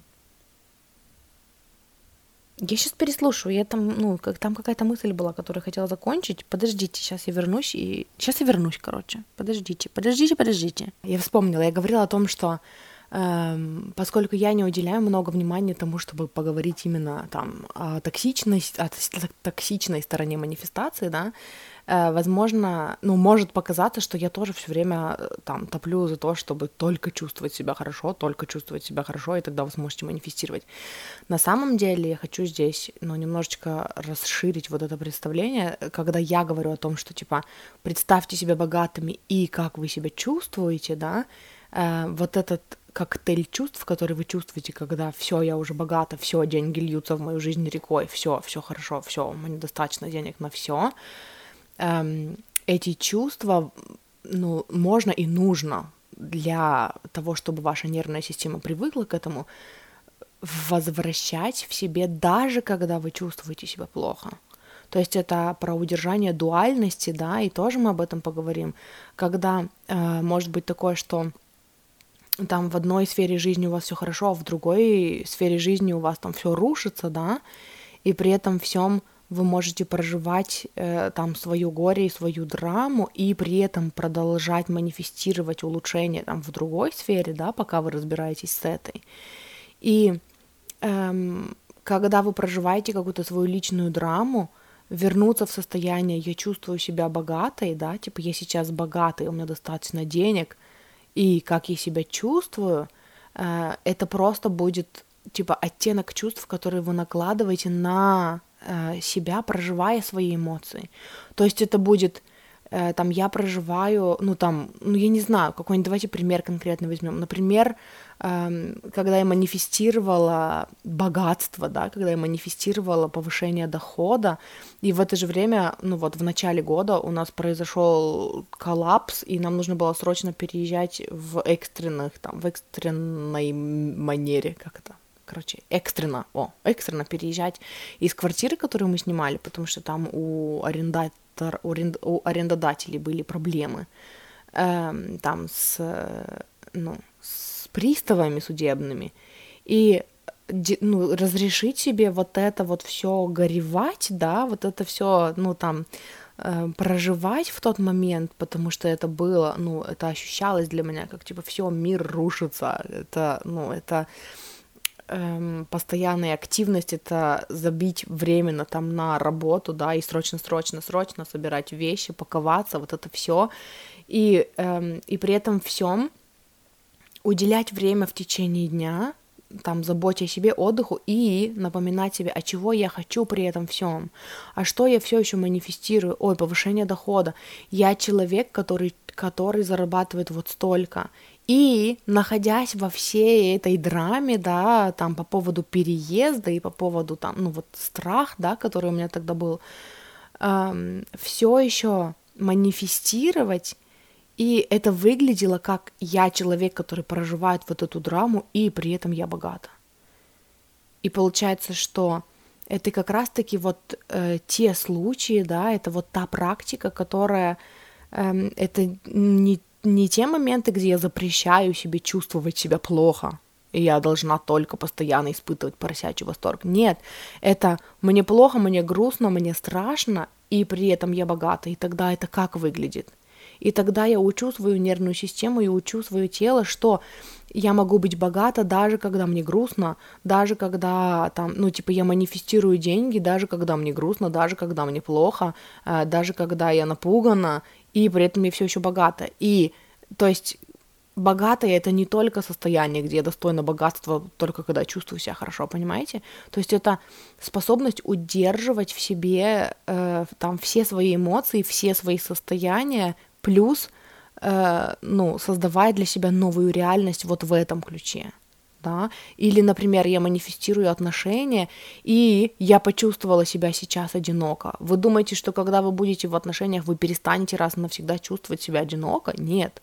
Я сейчас переслушаю, я там, ну, как там какая-то мысль была, которую я хотела закончить. Подождите, сейчас я вернусь и... Сейчас я вернусь, короче. Подождите, подождите, подождите. Я вспомнила, я говорила о том, что поскольку я не уделяю много внимания тому, чтобы поговорить именно там о токсичности, о токсичной стороне манифестации, да, э, возможно, ну, может показаться, что я тоже все время э, там топлю за то, чтобы только чувствовать себя хорошо, только чувствовать себя хорошо, и тогда вы сможете манифестировать. На самом деле я хочу здесь, ну, немножечко расширить вот это представление, когда я говорю о том, что, типа, представьте себя богатыми и как вы себя чувствуете, да, э, вот этот коктейль чувств, который вы чувствуете, когда все, я уже богата, все, деньги льются в мою жизнь рекой, все, все хорошо, все, меня достаточно денег на все. Эм, эти чувства, ну, можно и нужно для того, чтобы ваша нервная система привыкла к этому, возвращать в себе, даже когда вы чувствуете себя плохо. То есть это про удержание дуальности, да, и тоже мы об этом поговорим, когда э, может быть такое, что там в одной сфере жизни у вас все хорошо, а в другой сфере жизни у вас там все рушится, да, и при этом всем вы можете проживать э, там свое горе и свою драму, и при этом продолжать манифестировать улучшение там в другой сфере, да, пока вы разбираетесь с этой. И эм, когда вы проживаете какую-то свою личную драму, вернуться в состояние «я чувствую себя богатой», да, типа «я сейчас богатый, у меня достаточно денег», и как я себя чувствую, э, это просто будет типа оттенок чувств, которые вы накладываете на э, себя, проживая свои эмоции. То есть это будет там я проживаю, ну там, ну я не знаю, какой-нибудь, давайте пример конкретно возьмем. Например, эм, когда я манифестировала богатство, да, когда я манифестировала повышение дохода, и в это же время, ну вот в начале года у нас произошел коллапс, и нам нужно было срочно переезжать в экстренных, там, в экстренной манере, как это, короче, экстренно, о, экстренно переезжать из квартиры, которую мы снимали, потому что там у арендатора у арендодателей были проблемы э, там с, ну, с приставами судебными. И ну, разрешить себе вот это вот все горевать, да, вот это все, ну, там, э, проживать в тот момент, потому что это было, ну, это ощущалось для меня, как, типа, все, мир рушится, это, ну, это эм, постоянная активность это забить временно там на работу, да, и срочно, срочно, срочно собирать вещи, паковаться, вот это все, и эм, и при этом всем уделять время в течение дня там заботе о себе, отдыху и напоминать себе, а чего я хочу при этом всем, а что я все еще манифестирую, ой, повышение дохода, я человек, который, который зарабатывает вот столько, и находясь во всей этой драме, да, там по поводу переезда и по поводу там, ну вот страх, да, который у меня тогда был, эм, все еще манифестировать, и это выглядело как я человек, который проживает вот эту драму, и при этом я богата. И получается, что это как раз-таки вот э, те случаи, да, это вот та практика, которая э, это не не те моменты, где я запрещаю себе чувствовать себя плохо, и я должна только постоянно испытывать поросячий восторг. Нет, это мне плохо, мне грустно, мне страшно, и при этом я богата. И тогда это как выглядит? И тогда я учу свою нервную систему и учу свое тело, что я могу быть богата даже когда мне грустно, даже когда там, ну, типа, я манифестирую деньги, даже когда мне грустно, даже когда мне плохо, э, даже когда я напугана, и при этом я все еще богата. И, то есть, богатая это не только состояние, где я достойна богатства только когда чувствую себя хорошо, понимаете? То есть это способность удерживать в себе э, там все свои эмоции, все свои состояния, плюс, э, ну, создавая для себя новую реальность вот в этом ключе да, или, например, я манифестирую отношения, и я почувствовала себя сейчас одиноко. Вы думаете, что когда вы будете в отношениях, вы перестанете раз и навсегда чувствовать себя одиноко? Нет.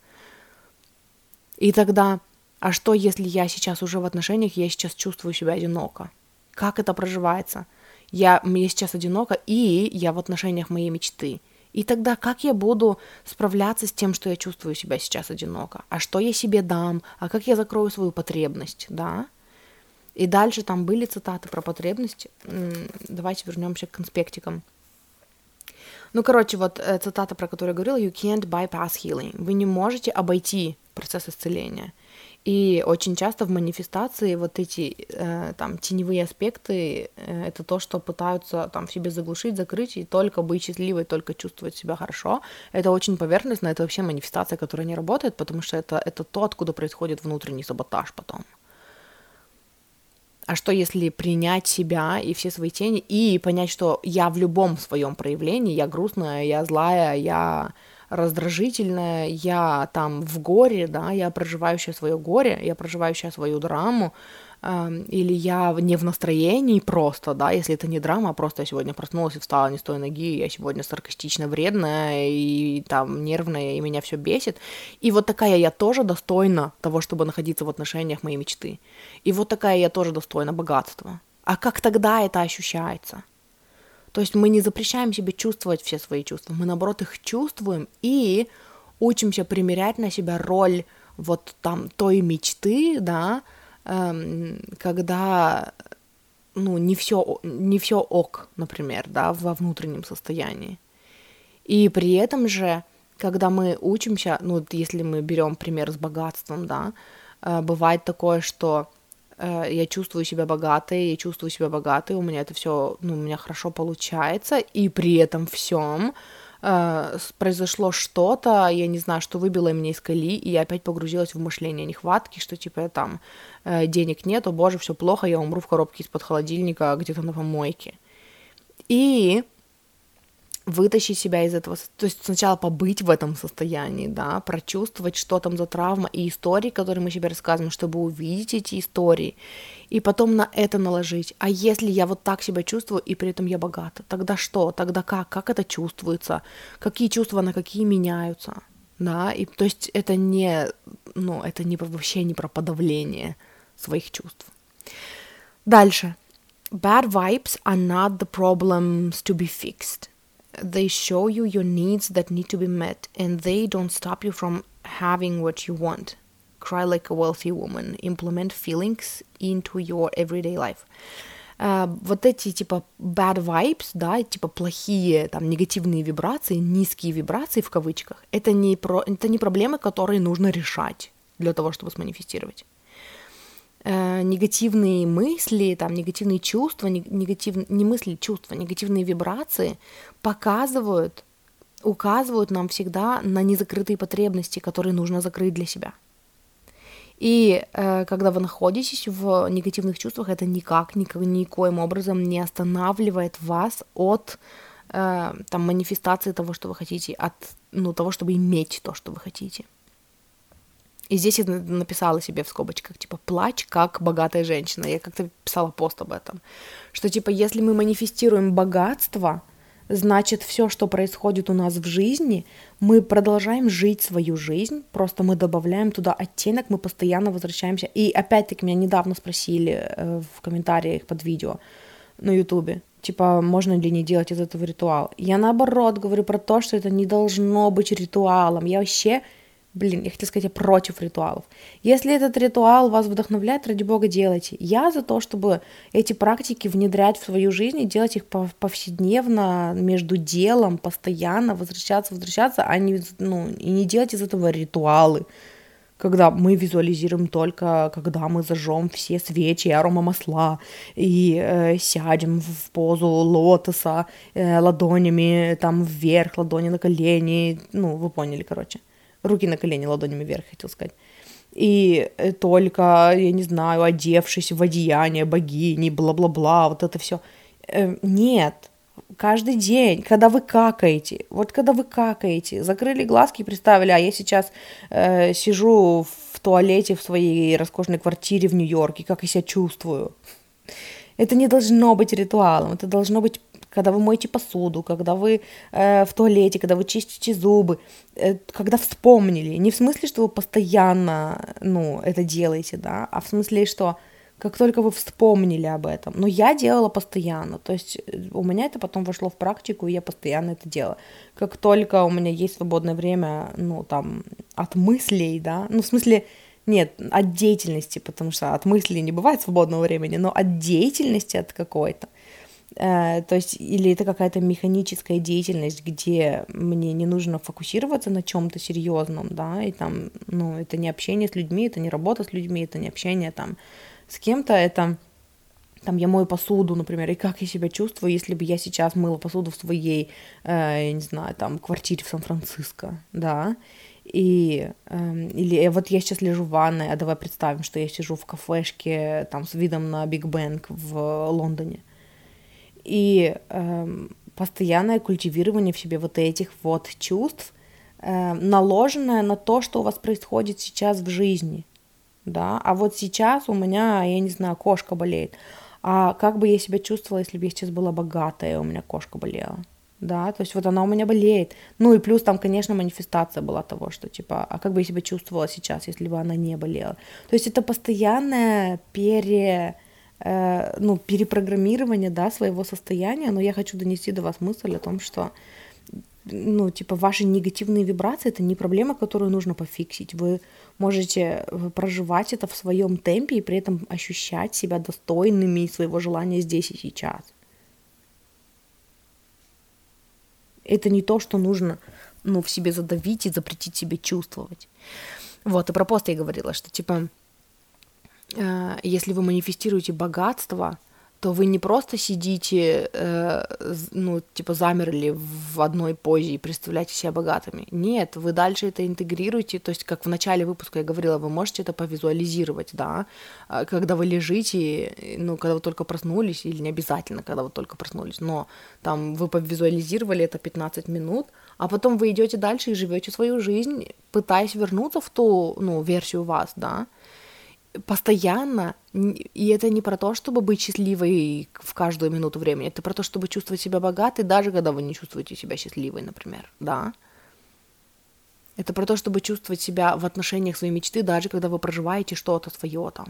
И тогда, а что, если я сейчас уже в отношениях, я сейчас чувствую себя одиноко? Как это проживается? Я, мне сейчас одиноко, и я в отношениях моей мечты – и тогда как я буду справляться с тем, что я чувствую себя сейчас одиноко? А что я себе дам? А как я закрою свою потребность? Да? И дальше там были цитаты про потребности. Давайте вернемся к конспектикам. Ну, короче, вот э, цитата, про которую я говорила, you can't bypass healing. Вы не можете обойти процесс исцеления. И очень часто в манифестации вот эти э, там теневые аспекты э, это то, что пытаются там в себе заглушить, закрыть и только быть счастливой, только чувствовать себя хорошо. Это очень поверхностно, это вообще манифестация, которая не работает, потому что это, это то, откуда происходит внутренний саботаж потом. А что если принять себя и все свои тени и понять, что я в любом своем проявлении, я грустная, я злая, я раздражительная, я там в горе, да, я проживающая свое горе, я проживающая свою драму, э, или я не в настроении просто, да, если это не драма, а просто я сегодня проснулась и встала не с той ноги, я сегодня саркастично вредная и там нервная, и меня все бесит. И вот такая я тоже достойна того, чтобы находиться в отношениях моей мечты. И вот такая я тоже достойна богатства. А как тогда это ощущается? То есть мы не запрещаем себе чувствовать все свои чувства, мы наоборот их чувствуем и учимся примерять на себя роль вот там той мечты, да, эм, когда ну, не все, не все ок, например, да, во внутреннем состоянии. И при этом же, когда мы учимся, ну, если мы берем пример с богатством, да, э, бывает такое, что я чувствую себя богатой, я чувствую себя богатой, у меня это все, ну, у меня хорошо получается, и при этом всем э, произошло что-то, я не знаю, что выбило меня из колеи, и я опять погрузилась в мышление нехватки, что типа там э, денег нет, о боже, все плохо, я умру в коробке из-под холодильника где-то на помойке. И вытащить себя из этого, то есть сначала побыть в этом состоянии, да, прочувствовать, что там за травма и истории, которые мы себе рассказываем, чтобы увидеть эти истории, и потом на это наложить. А если я вот так себя чувствую, и при этом я богата, тогда что? Тогда как? Как это чувствуется? Какие чувства на какие меняются? Да, и то есть это не, ну, это не вообще не про подавление своих чувств. Дальше. Bad vibes are not the problems to be fixed. They show you your needs that need to be met and they don't stop you from having what you want. Cry like a wealthy woman. Implement feelings into your everyday life. Uh, вот эти типа bad vibes, да, типа плохие, там, негативные вибрации, низкие вибрации в кавычках, это не, про, это не проблемы, которые нужно решать для того, чтобы сманифестировать э, негативные мысли, там, негативные чувства, негатив, не мысли, чувства, негативные вибрации показывают, указывают нам всегда на незакрытые потребности, которые нужно закрыть для себя. И э, когда вы находитесь в негативных чувствах, это никак, никак, никоим образом не останавливает вас от э, там, манифестации того, что вы хотите, от ну, того, чтобы иметь то, что вы хотите. И здесь я написала себе в скобочках, типа, плачь как богатая женщина. Я как-то писала пост об этом. Что, типа, если мы манифестируем богатство, значит, все, что происходит у нас в жизни, мы продолжаем жить свою жизнь, просто мы добавляем туда оттенок, мы постоянно возвращаемся. И опять-таки меня недавно спросили э, в комментариях под видео на ютубе, типа, можно ли не делать из этого ритуал. Я наоборот говорю про то, что это не должно быть ритуалом. Я вообще блин, я хотела сказать, я против ритуалов. Если этот ритуал вас вдохновляет, ради бога, делайте. Я за то, чтобы эти практики внедрять в свою жизнь и делать их повседневно, между делом, постоянно, возвращаться, возвращаться, а не, ну, и не делать из этого ритуалы когда мы визуализируем только, когда мы зажжем все свечи, аромамасла и э, сядем в позу лотоса э, ладонями там вверх, ладони на колени, ну, вы поняли, короче руки на колени ладонями вверх, хотел сказать. И э, только, я не знаю, одевшись в одеяние богини, бла-бла-бла, вот это все. Э, нет, каждый день, когда вы какаете, вот когда вы какаете, закрыли глазки и представили, а я сейчас э, сижу в туалете в своей роскошной квартире в Нью-Йорке, как я себя чувствую. Это не должно быть ритуалом, это должно быть когда вы моете посуду, когда вы э, в туалете, когда вы чистите зубы, э, когда вспомнили. Не в смысле, что вы постоянно, ну, это делаете, да, а в смысле, что как только вы вспомнили об этом. Но я делала постоянно, то есть э, у меня это потом вошло в практику, и я постоянно это делала. Как только у меня есть свободное время, ну, там, от мыслей, да, ну, в смысле, нет, от деятельности, потому что от мыслей не бывает свободного времени, но от деятельности от какой-то, то есть, или это какая-то механическая деятельность, где мне не нужно фокусироваться на чем-то серьезном, да, и там, ну, это не общение с людьми, это не работа с людьми, это не общение там с кем-то, это там я мою посуду, например, и как я себя чувствую, если бы я сейчас мыла посуду в своей, э, я не знаю, там, квартире в Сан-Франциско, да, и э, или вот я сейчас лежу в ванной, а давай представим, что я сижу в кафешке там с видом на Биг Бэнк в Лондоне, и э, постоянное культивирование в себе вот этих вот чувств, э, наложенное на то, что у вас происходит сейчас в жизни, да, а вот сейчас у меня, я не знаю, кошка болеет, а как бы я себя чувствовала, если бы я сейчас была богатая, и у меня кошка болела, да, то есть вот она у меня болеет, ну и плюс там, конечно, манифестация была того, что типа, а как бы я себя чувствовала сейчас, если бы она не болела, то есть это постоянное пере ну, перепрограммирование, да, своего состояния, но я хочу донести до вас мысль о том, что ну, типа, ваши негативные вибрации это не проблема, которую нужно пофиксить. Вы можете э, проживать это в своем темпе и при этом ощущать себя достойными своего желания здесь и сейчас. Это не то, что нужно ну, в себе задавить и запретить себе чувствовать. Вот, и про пост я говорила, что, типа, э, если вы манифестируете богатство, то вы не просто сидите, э, ну, типа, замерли в одной позе и представляете себя богатыми. Нет, вы дальше это интегрируете, то есть, как в начале выпуска я говорила, вы можете это повизуализировать, да, а когда вы лежите, ну, когда вы только проснулись, или не обязательно, когда вы только проснулись, но там вы повизуализировали это 15 минут, а потом вы идете дальше и живете свою жизнь, пытаясь вернуться в ту, ну, версию вас, да, постоянно, и это не про то, чтобы быть счастливой в каждую минуту времени, это про то, чтобы чувствовать себя богатой, даже когда вы не чувствуете себя счастливой, например, да. Это про то, чтобы чувствовать себя в отношениях своей мечты, даже когда вы проживаете что-то свое там.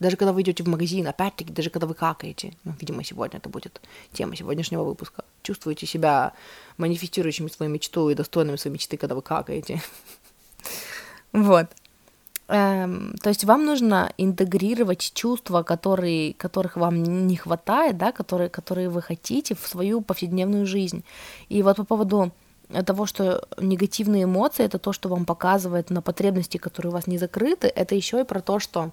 Даже когда вы идете в магазин, опять-таки, даже когда вы какаете, ну, видимо, сегодня это будет тема сегодняшнего выпуска, чувствуете себя манифестирующими свою мечту и достойными своей мечты, когда вы какаете. Вот. Эм, то есть вам нужно интегрировать чувства, которые, которых вам не хватает, да, которые, которые вы хотите в свою повседневную жизнь. И вот по поводу того, что негативные эмоции это то, что вам показывает на потребности, которые у вас не закрыты, это еще и про то, что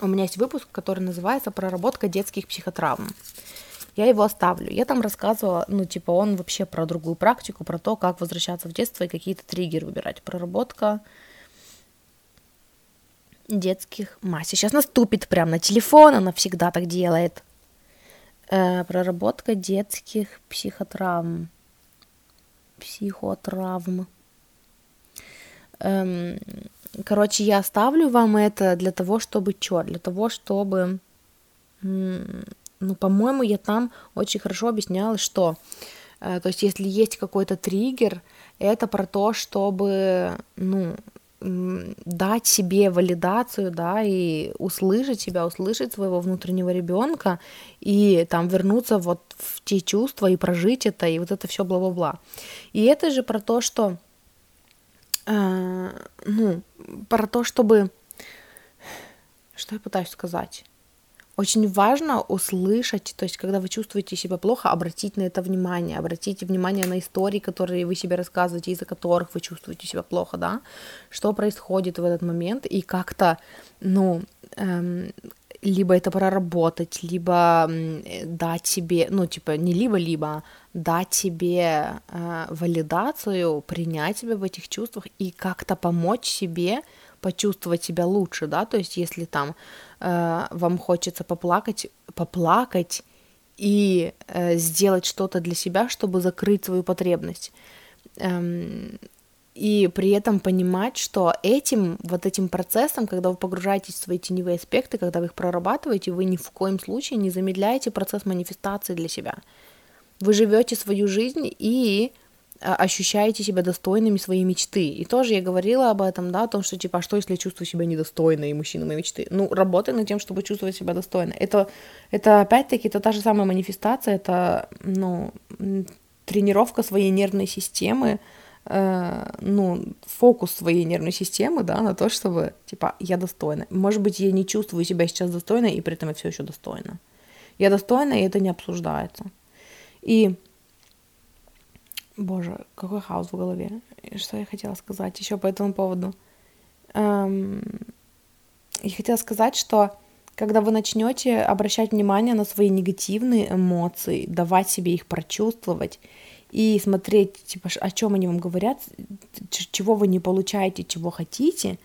у меня есть выпуск, который называется «Проработка детских психотравм». Я его оставлю. Я там рассказывала, ну, типа, он вообще про другую практику, про то, как возвращаться в детство и какие-то триггеры выбирать. Проработка детских масс. Сейчас наступит прямо на телефон, она всегда так делает. Э, проработка детских психотравм. Психотравм. Эм, короче, я оставлю вам это для того, чтобы что? Для того, чтобы... Ну, по-моему, я там очень хорошо объясняла, что... Э, то есть, если есть какой-то триггер, это про то, чтобы, ну, дать себе валидацию, да, и услышать себя, услышать своего внутреннего ребенка и там вернуться вот в те чувства и прожить это, и вот это все бла-бла-бла. И это же про то, что, э, ну, про то, чтобы, что я пытаюсь сказать? Очень важно услышать, то есть, когда вы чувствуете себя плохо, обратить на это внимание, обратите внимание на истории, которые вы себе рассказываете, из-за которых вы чувствуете себя плохо, да, что происходит в этот момент, и как-то, ну, эм, либо это проработать, либо дать себе, ну, типа, не либо-либо, дать себе э, валидацию, принять себя в этих чувствах и как-то помочь себе почувствовать себя лучше, да, то есть если там э, вам хочется поплакать, поплакать и э, сделать что-то для себя, чтобы закрыть свою потребность. Эм, и при этом понимать, что этим, вот этим процессом, когда вы погружаетесь в свои теневые аспекты, когда вы их прорабатываете, вы ни в коем случае не замедляете процесс манифестации для себя. Вы живете свою жизнь и ощущаете себя достойными своей мечты. И тоже я говорила об этом, да, о том, что типа, а что если я чувствую себя недостойной мужчиной моей мечты? Ну, работай над тем, чтобы чувствовать себя достойно. Это, это опять-таки, это та же самая манифестация, это, ну, тренировка своей нервной системы, э, ну, фокус своей нервной системы, да, на то, чтобы, типа, я достойна. Может быть, я не чувствую себя сейчас достойной, и при этом я все еще достойна. Я достойна, и это не обсуждается. И, боже, какой хаос в голове. Что я хотела сказать еще по этому поводу? Эм, я хотела сказать, что когда вы начнете обращать внимание на свои негативные эмоции, давать себе их прочувствовать и смотреть, типа, о чем они вам говорят, чего вы не получаете, чего хотите,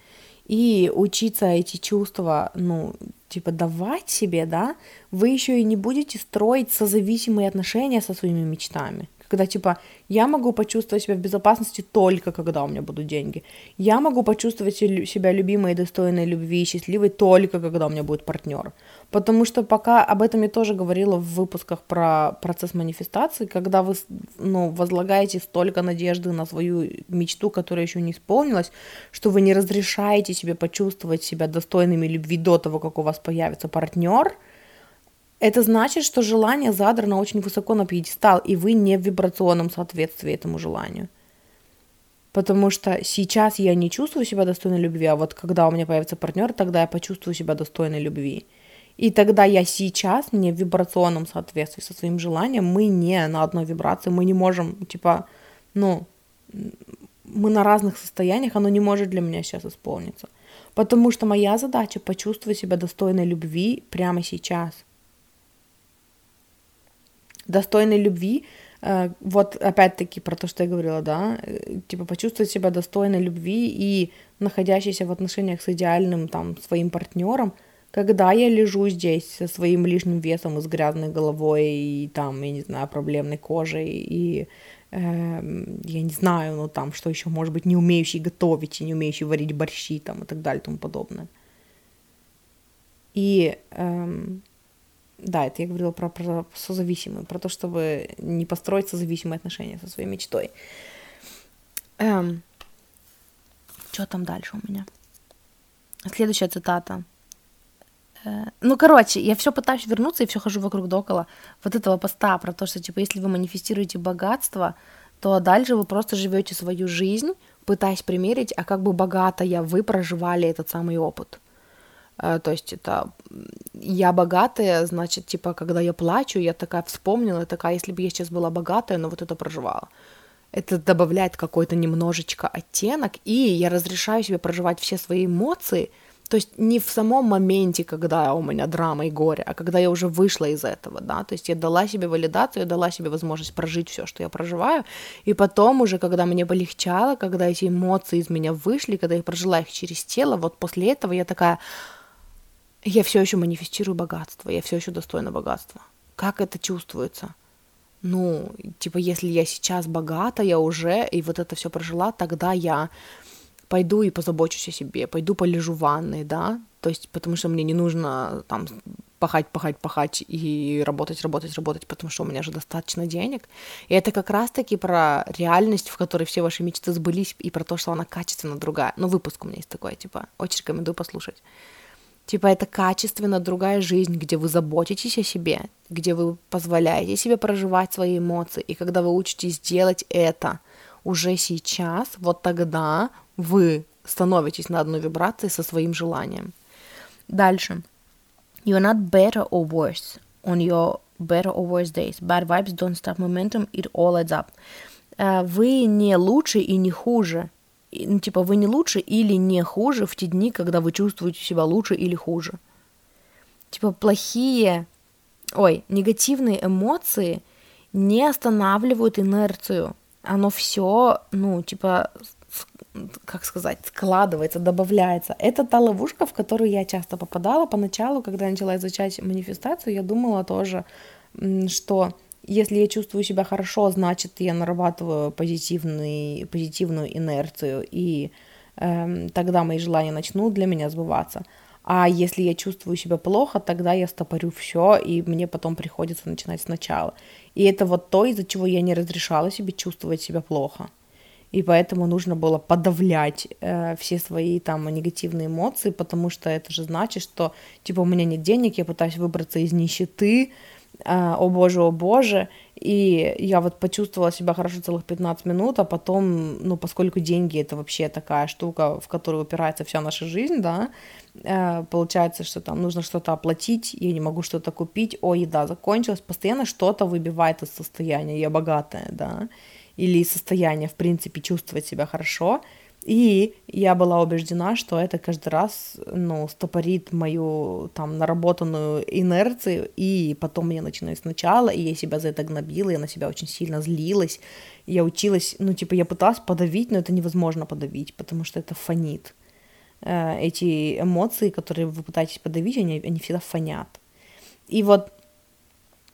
и учиться эти чувства, ну, типа, давать себе, да, вы еще и не будете строить созависимые отношения со своими мечтами когда типа я могу почувствовать себя в безопасности только когда у меня будут деньги. Я могу почувствовать себя любимой и достойной любви и счастливой только когда у меня будет партнер. Потому что пока об этом я тоже говорила в выпусках про процесс манифестации, когда вы ну, возлагаете столько надежды на свою мечту, которая еще не исполнилась, что вы не разрешаете себе почувствовать себя достойными любви до того, как у вас появится партнер – это значит, что желание задрано очень высоко на пьедестал, и вы не в вибрационном соответствии этому желанию. Потому что сейчас я не чувствую себя достойной любви, а вот когда у меня появится партнер, тогда я почувствую себя достойной любви. И тогда я сейчас не в вибрационном соответствии со своим желанием, мы не на одной вибрации, мы не можем, типа, ну, мы на разных состояниях, оно не может для меня сейчас исполниться. Потому что моя задача почувствовать себя достойной любви прямо сейчас – достойной любви, э, вот опять-таки про то, что я говорила, да, э, типа почувствовать себя достойной любви и находящейся в отношениях с идеальным там своим партнером, когда я лежу здесь со своим лишним весом и с грязной головой и там, я не знаю, проблемной кожей и э, я не знаю, ну там, что еще, может быть, не умеющий готовить и не умеющий варить борщи там и так далее и тому подобное. И эм, да, это я говорила про, про созависимые, про то, чтобы не построить созависимые отношения со своей мечтой. Эм, что там дальше у меня? Следующая цитата. Э, ну, короче, я все пытаюсь вернуться и все хожу вокруг да около вот этого поста про то, что, типа, если вы манифестируете богатство, то дальше вы просто живете свою жизнь, пытаясь примерить, а как бы богатая вы проживали этот самый опыт. Э, то есть это я богатая, значит, типа, когда я плачу, я такая вспомнила, такая, если бы я сейчас была богатая, но вот это проживала. Это добавляет какой-то немножечко оттенок, и я разрешаю себе проживать все свои эмоции, то есть не в самом моменте, когда у меня драма и горе, а когда я уже вышла из этого, да, то есть я дала себе валидацию, я дала себе возможность прожить все, что я проживаю, и потом уже, когда мне полегчало, когда эти эмоции из меня вышли, когда я прожила их через тело, вот после этого я такая, я все еще манифестирую богатство, я все еще достойна богатства. Как это чувствуется? Ну, типа, если я сейчас богата, я уже, и вот это все прожила, тогда я пойду и позабочусь о себе, пойду полежу в ванной, да, то есть потому что мне не нужно там пахать, пахать, пахать и работать, работать, работать, потому что у меня же достаточно денег. И это как раз-таки про реальность, в которой все ваши мечты сбылись, и про то, что она качественно другая. Ну, выпуск у меня есть такой, типа, очень рекомендую послушать. Типа это качественно другая жизнь, где вы заботитесь о себе, где вы позволяете себе проживать свои эмоции. И когда вы учитесь делать это уже сейчас, вот тогда вы становитесь на одной вибрации со своим желанием. Дальше. You're not better or worse on your better or worse days. Bad vibes don't stop momentum, it all adds up. Э, вы не лучше и не хуже ну, типа, вы не лучше или не хуже в те дни, когда вы чувствуете себя лучше или хуже. Типа, плохие, ой, негативные эмоции не останавливают инерцию. Оно все, ну, типа, как сказать, складывается, добавляется. Это та ловушка, в которую я часто попадала поначалу, когда я начала изучать манифестацию, я думала тоже, что если я чувствую себя хорошо, значит, я нарабатываю позитивный, позитивную инерцию, и э, тогда мои желания начнут для меня сбываться. А если я чувствую себя плохо, тогда я стопорю все, и мне потом приходится начинать сначала. И это вот то, из-за чего я не разрешала себе чувствовать себя плохо. И поэтому нужно было подавлять э, все свои там негативные эмоции, потому что это же значит, что типа у меня нет денег, я пытаюсь выбраться из нищеты, о боже, о боже, и я вот почувствовала себя хорошо целых 15 минут, а потом, ну, поскольку деньги это вообще такая штука, в которую упирается вся наша жизнь, да, э, получается, что там нужно что-то оплатить, я не могу что-то купить, о, еда закончилась, постоянно что-то выбивает из состояния, я богатая, да, или из состояния, в принципе, чувствовать себя хорошо, и я была убеждена, что это каждый раз, ну, стопорит мою там наработанную инерцию, и потом я начинаю сначала, и я себя за это гнобила, я на себя очень сильно злилась, я училась, ну, типа, я пыталась подавить, но это невозможно подавить, потому что это фонит. Э, эти эмоции, которые вы пытаетесь подавить, они, они всегда фонят. И вот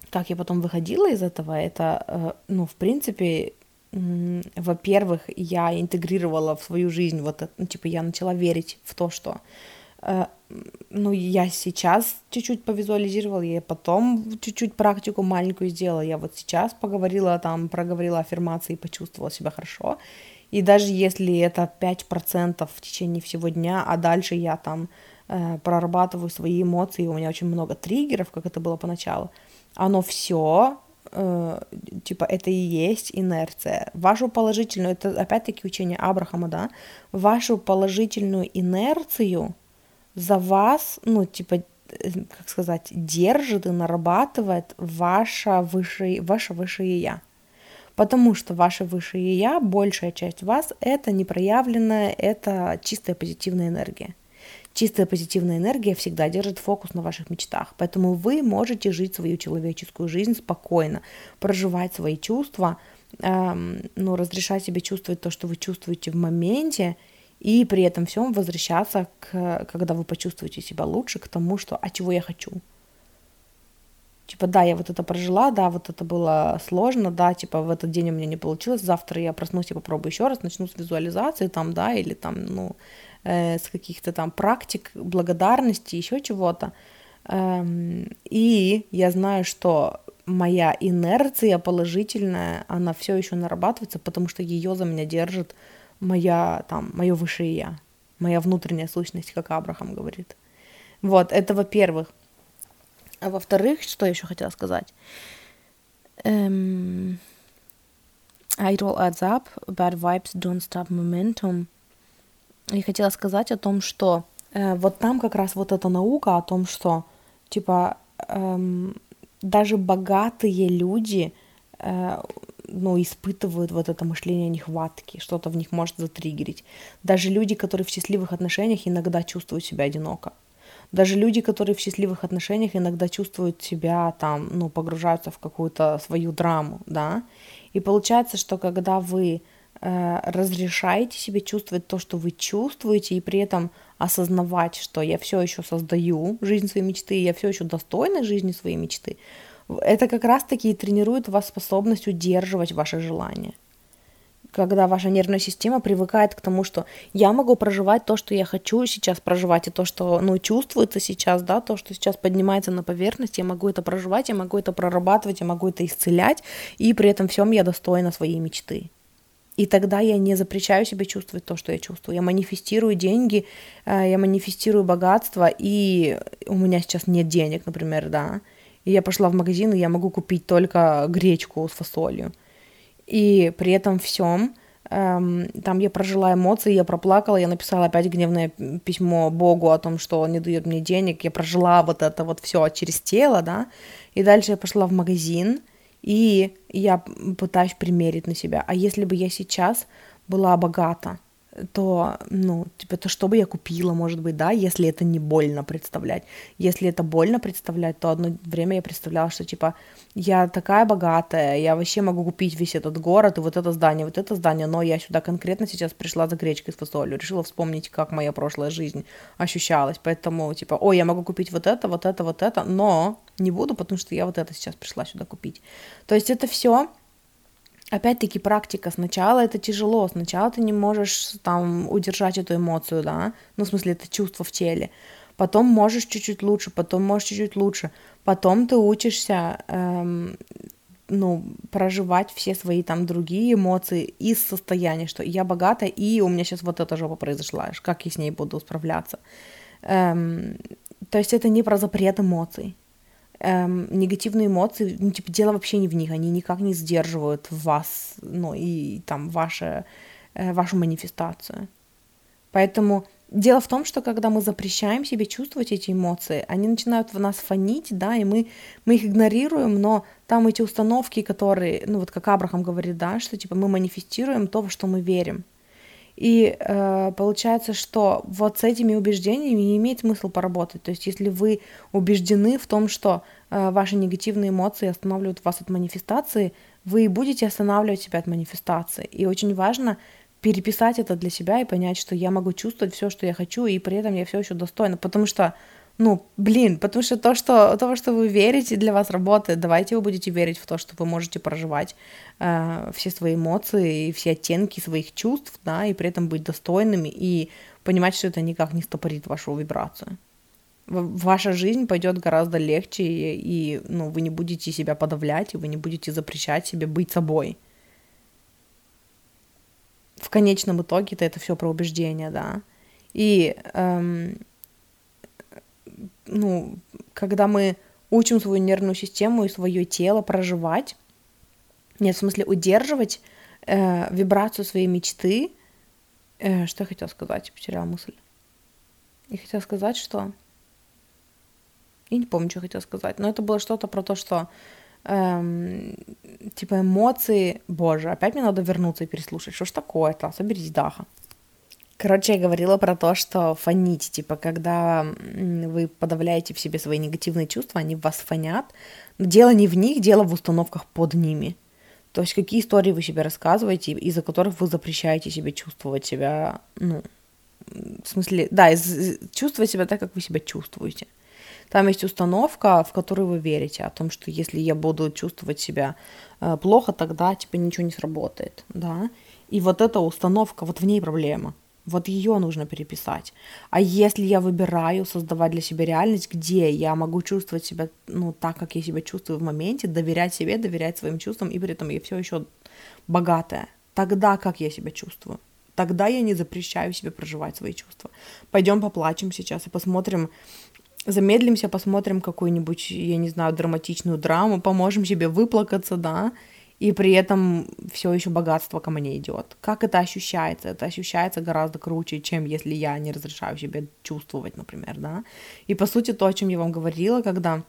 как я потом выходила из этого, это, э, ну, в принципе, во-первых, я интегрировала в свою жизнь вот это, ну, типа, я начала верить в то, что э, ну, я сейчас чуть-чуть повизуализировала, я потом чуть-чуть практику маленькую сделала, я вот сейчас поговорила там, проговорила аффирмации, почувствовала себя хорошо, и даже если это 5% в течение всего дня, а дальше я там э, прорабатываю свои эмоции, у меня очень много триггеров, как это было поначалу, оно все э, типа, это и есть инерция. Вашу положительную, это опять-таки учение Абрахама, да, вашу положительную инерцию за вас, ну, типа, э, как сказать, держит и нарабатывает ваше высшее, ваше высшее я. Потому что ваше высшее я, большая часть вас, это непроявленная, это чистая позитивная энергия. Чистая позитивная энергия всегда держит фокус на ваших мечтах, поэтому вы можете жить свою человеческую жизнь спокойно, проживать свои чувства, эм, ну, разрешать себе чувствовать то, что вы чувствуете в моменте, и при этом всем возвращаться, к, когда вы почувствуете себя лучше, к тому, что «а чего я хочу?» Типа, да, я вот это прожила, да, вот это было сложно, да, типа, в этот день у меня не получилось, завтра я проснусь и попробую еще раз, начну с визуализации там, да, или там, ну, э, с каких-то там практик благодарности, еще чего-то. Эм, и я знаю, что моя инерция положительная, она все еще нарабатывается, потому что ее за меня держит моя, там, мое высшее я, моя внутренняя сущность, как Абрахам говорит. Вот, это во-первых. А во-вторых, что еще хотела сказать? Um, it all adds up. Bad vibes don't stop momentum и хотела сказать о том, что э, вот там как раз вот эта наука о том, что типа эм, даже богатые люди э, ну, испытывают вот это мышление нехватки, что-то в них может затриггерить. Даже люди, которые в счастливых отношениях, иногда чувствуют себя одиноко. Даже люди, которые в счастливых отношениях иногда чувствуют себя там, ну, погружаются в какую-то свою драму, да. И получается, что когда вы Э, разрешаете себе чувствовать то, что вы чувствуете, и при этом осознавать, что я все еще создаю жизнь своей мечты, я все еще достойна жизни своей мечты, это как раз-таки и тренирует вас способность удерживать ваши желания. Когда ваша нервная система привыкает к тому, что я могу проживать то, что я хочу сейчас проживать, и то, что ну, чувствуется сейчас, да, то, что сейчас поднимается на поверхность, я могу это проживать, я могу это прорабатывать, я могу это исцелять, и при этом всем я достойна своей мечты. И тогда я не запрещаю себе чувствовать то, что я чувствую. Я манифестирую деньги, э, я манифестирую богатство, и у меня сейчас нет денег, например, да. И я пошла в магазин, и я могу купить только гречку с фасолью. И при этом всем эм, там я прожила эмоции, я проплакала, я написала опять гневное письмо Богу о том, что он не дает мне денег, я прожила вот это вот все через тело, да, и дальше я пошла в магазин, и я пытаюсь примерить на себя. А если бы я сейчас была богата, то, ну, типа, то что бы я купила, может быть, да, если это не больно представлять. Если это больно представлять, то одно время я представляла, что, типа, я такая богатая, я вообще могу купить весь этот город и вот это здание, вот это здание, но я сюда конкретно сейчас пришла за гречкой с фасолью, решила вспомнить, как моя прошлая жизнь ощущалась, поэтому, типа, ой, я могу купить вот это, вот это, вот это, но не буду, потому что я вот это сейчас пришла сюда купить. То есть это все опять-таки практика. Сначала это тяжело, сначала ты не можешь там удержать эту эмоцию, да, ну, в смысле, это чувство в теле. Потом можешь чуть-чуть лучше, потом можешь чуть-чуть лучше. Потом ты учишься, эм, ну, проживать все свои там другие эмоции из состояния, что я богата, и у меня сейчас вот эта жопа произошла, как я с ней буду справляться. Эм, то есть это не про запрет эмоций. Эм, негативные эмоции, ну, типа, дело вообще не в них, они никак не сдерживают вас, ну, и там ваше, э, вашу манифестацию. Поэтому дело в том, что когда мы запрещаем себе чувствовать эти эмоции, они начинают в нас фонить, да, и мы, мы их игнорируем, но там эти установки, которые, ну, вот как Абрахам говорит, да, что, типа, мы манифестируем то, во что мы верим. И э, получается, что вот с этими убеждениями имеет смысл поработать. То есть, если вы убеждены в том, что э, ваши негативные эмоции останавливают вас от манифестации, вы будете останавливать себя от манифестации. И очень важно переписать это для себя и понять, что я могу чувствовать все, что я хочу, и при этом я все еще достойна. Потому что ну, блин, потому что то, что, то, что вы верите, для вас работает. Давайте вы будете верить в то, что вы можете проживать э, все свои эмоции и все оттенки своих чувств, да, и при этом быть достойными и понимать, что это никак не стопорит вашу вибрацию. Ваша жизнь пойдет гораздо легче, и, и ну, вы не будете себя подавлять, и вы не будете запрещать себе быть собой. В конечном итоге это, это все про убеждения, да. И эм, ну, когда мы учим свою нервную систему и свое тело проживать, нет, в смысле удерживать э, вибрацию своей мечты, э, что я хотела сказать, потеряла мысль. Я хотела сказать, что... Я не помню, что я хотела сказать, но это было что-то про то, что эм, типа эмоции, боже, опять мне надо вернуться и переслушать, что ж такое-то, соберись, Даха. Короче, я говорила про то, что фонить, типа, когда вы подавляете в себе свои негативные чувства, они вас фонят. Но дело не в них, дело в установках под ними. То есть какие истории вы себе рассказываете, из-за которых вы запрещаете себе чувствовать себя, ну, в смысле, да, из, чувствовать себя так, как вы себя чувствуете. Там есть установка, в которую вы верите, о том, что если я буду чувствовать себя э, плохо, тогда типа ничего не сработает, да. И вот эта установка, вот в ней проблема. Вот ее нужно переписать. А если я выбираю создавать для себя реальность, где я могу чувствовать себя, ну, так, как я себя чувствую в моменте, доверять себе, доверять своим чувствам, и при этом я все еще богатая, тогда как я себя чувствую? Тогда я не запрещаю себе проживать свои чувства. Пойдем поплачем сейчас и посмотрим, замедлимся, посмотрим какую-нибудь, я не знаю, драматичную драму, поможем себе выплакаться, да, и при этом все еще богатство ко мне идет. Как это ощущается? Это ощущается гораздо круче, чем если я не разрешаю себе чувствовать, например, да. И по сути то, о чем я вам говорила, когда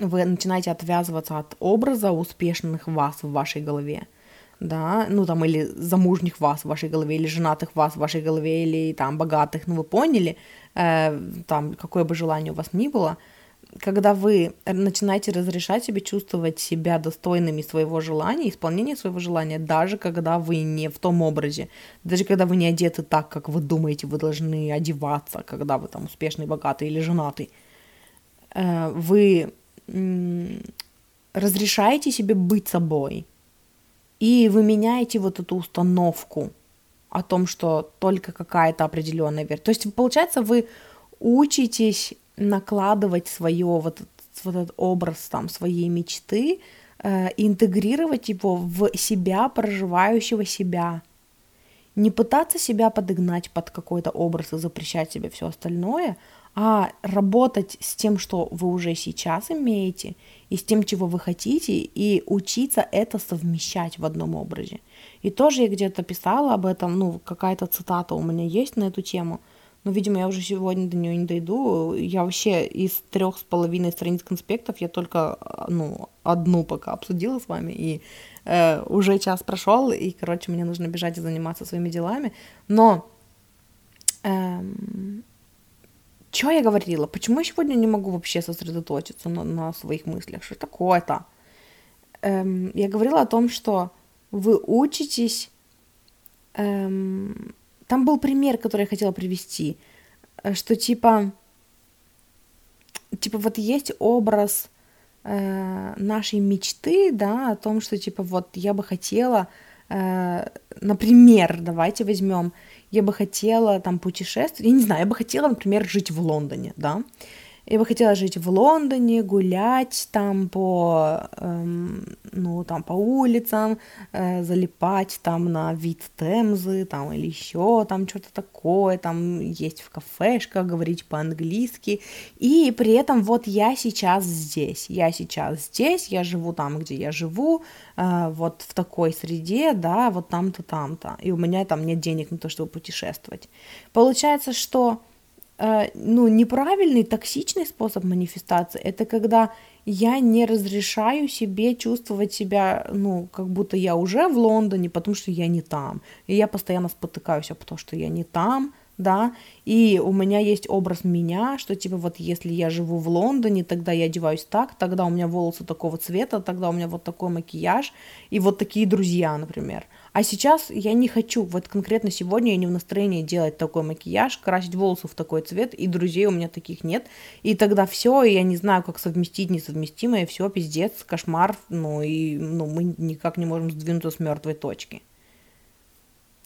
вы начинаете отвязываться от образа успешных вас в вашей голове, да, ну там или замужних вас в вашей голове, или женатых вас в вашей голове, или там богатых, ну вы поняли, э, там какое бы желание у вас ни было, когда вы начинаете разрешать себе чувствовать себя достойными своего желания, исполнения своего желания, даже когда вы не в том образе, даже когда вы не одеты так, как вы думаете, вы должны одеваться, когда вы там успешный, богатый или женатый, э, вы разрешаете себе быть собой, и вы меняете вот эту установку о том, что только какая-то определенная вера. То есть, получается, вы учитесь накладывать свое вот, вот этот образ там своей мечты, э, интегрировать его в себя, проживающего себя. Не пытаться себя подогнать под какой-то образ и запрещать себе все остальное, а работать с тем, что вы уже сейчас имеете, и с тем, чего вы хотите, и учиться это совмещать в одном образе. И тоже я где-то писала об этом, ну, какая-то цитата у меня есть на эту тему – но, видимо, я уже сегодня до нее не дойду. Я вообще из трех с половиной страниц конспектов я только ну, одну пока обсудила с вами, и э, уже час прошел, и, короче, мне нужно бежать и заниматься своими делами. Но эм, что я говорила? Почему я сегодня не могу вообще сосредоточиться на, на своих мыслях? Что такое-то? Эм, я говорила о том, что вы учитесь эм, там был пример, который я хотела привести, э, что типа, типа вот есть образ э, нашей мечты, да, о том, что типа вот я бы хотела, э, например, давайте возьмем, я бы хотела там путешествовать, я не знаю, я бы хотела, например, жить в Лондоне, да, Я бы хотела жить в Лондоне, гулять там по, эм, ну, там по улицам, э, залипать там на вид Темзы, там или еще там что-то такое, там есть в кафешках, говорить по-английски. И при этом вот я сейчас здесь, я сейчас здесь, я живу там, где я живу, э, вот в такой среде, да, вот там-то, там-то. И у меня там нет денег на то, чтобы путешествовать. Получается, что ну, неправильный, токсичный способ манифестации, это когда я не разрешаю себе чувствовать себя, ну, как будто я уже в Лондоне, потому что я не там. И я постоянно спотыкаюсь об том, что я не там, да, и у меня есть образ меня, что типа вот если я живу в Лондоне, тогда я одеваюсь так, тогда у меня волосы такого цвета, тогда у меня вот такой макияж и вот такие друзья, например. А сейчас я не хочу, вот конкретно сегодня я не в настроении делать такой макияж, красить волосы в такой цвет, и друзей у меня таких нет. И тогда все, и я не знаю, как совместить несовместимое, все, пиздец, кошмар, ну и ну, мы никак не можем сдвинуться с мертвой точки.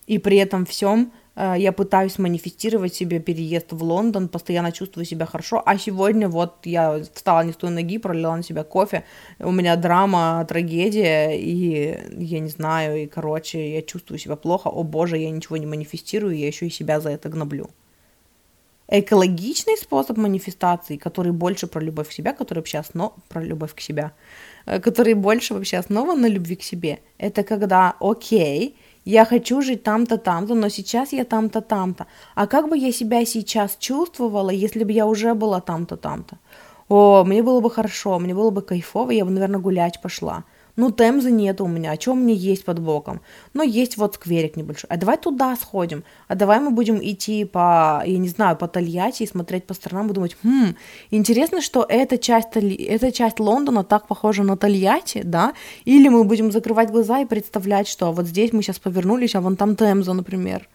И при этом всем Э, я пытаюсь манифестировать себе переезд в Лондон, постоянно чувствую себя хорошо, а сегодня вот я встала не с той ноги, пролила на себя кофе, у меня драма, трагедия, и я не знаю, и, короче, я чувствую себя плохо, о боже, я ничего не манифестирую, я еще и себя за это гноблю. Экологичный способ манифестации, который больше про любовь к себе, который вообще основ... про любовь к себе, э, который больше вообще основан на любви к себе, это когда, окей, я хочу жить там-то, там-то, но сейчас я там-то, там-то. А как бы я себя сейчас чувствовала, если бы я уже была там-то, там-то? О, мне было бы хорошо, мне было бы кайфово, я бы, наверное, гулять пошла. Ну, Темзы нет у меня, а что у меня есть под боком? Ну, есть вот скверик небольшой. А давай туда сходим. А давай мы будем идти по, я не знаю, по Тольятти и смотреть по сторонам и думать, хм, интересно, что эта часть, эта часть Лондона так похожа на Тольятти, да? Или мы будем закрывать глаза и представлять, что вот здесь мы сейчас повернулись, а вон там Темза, например.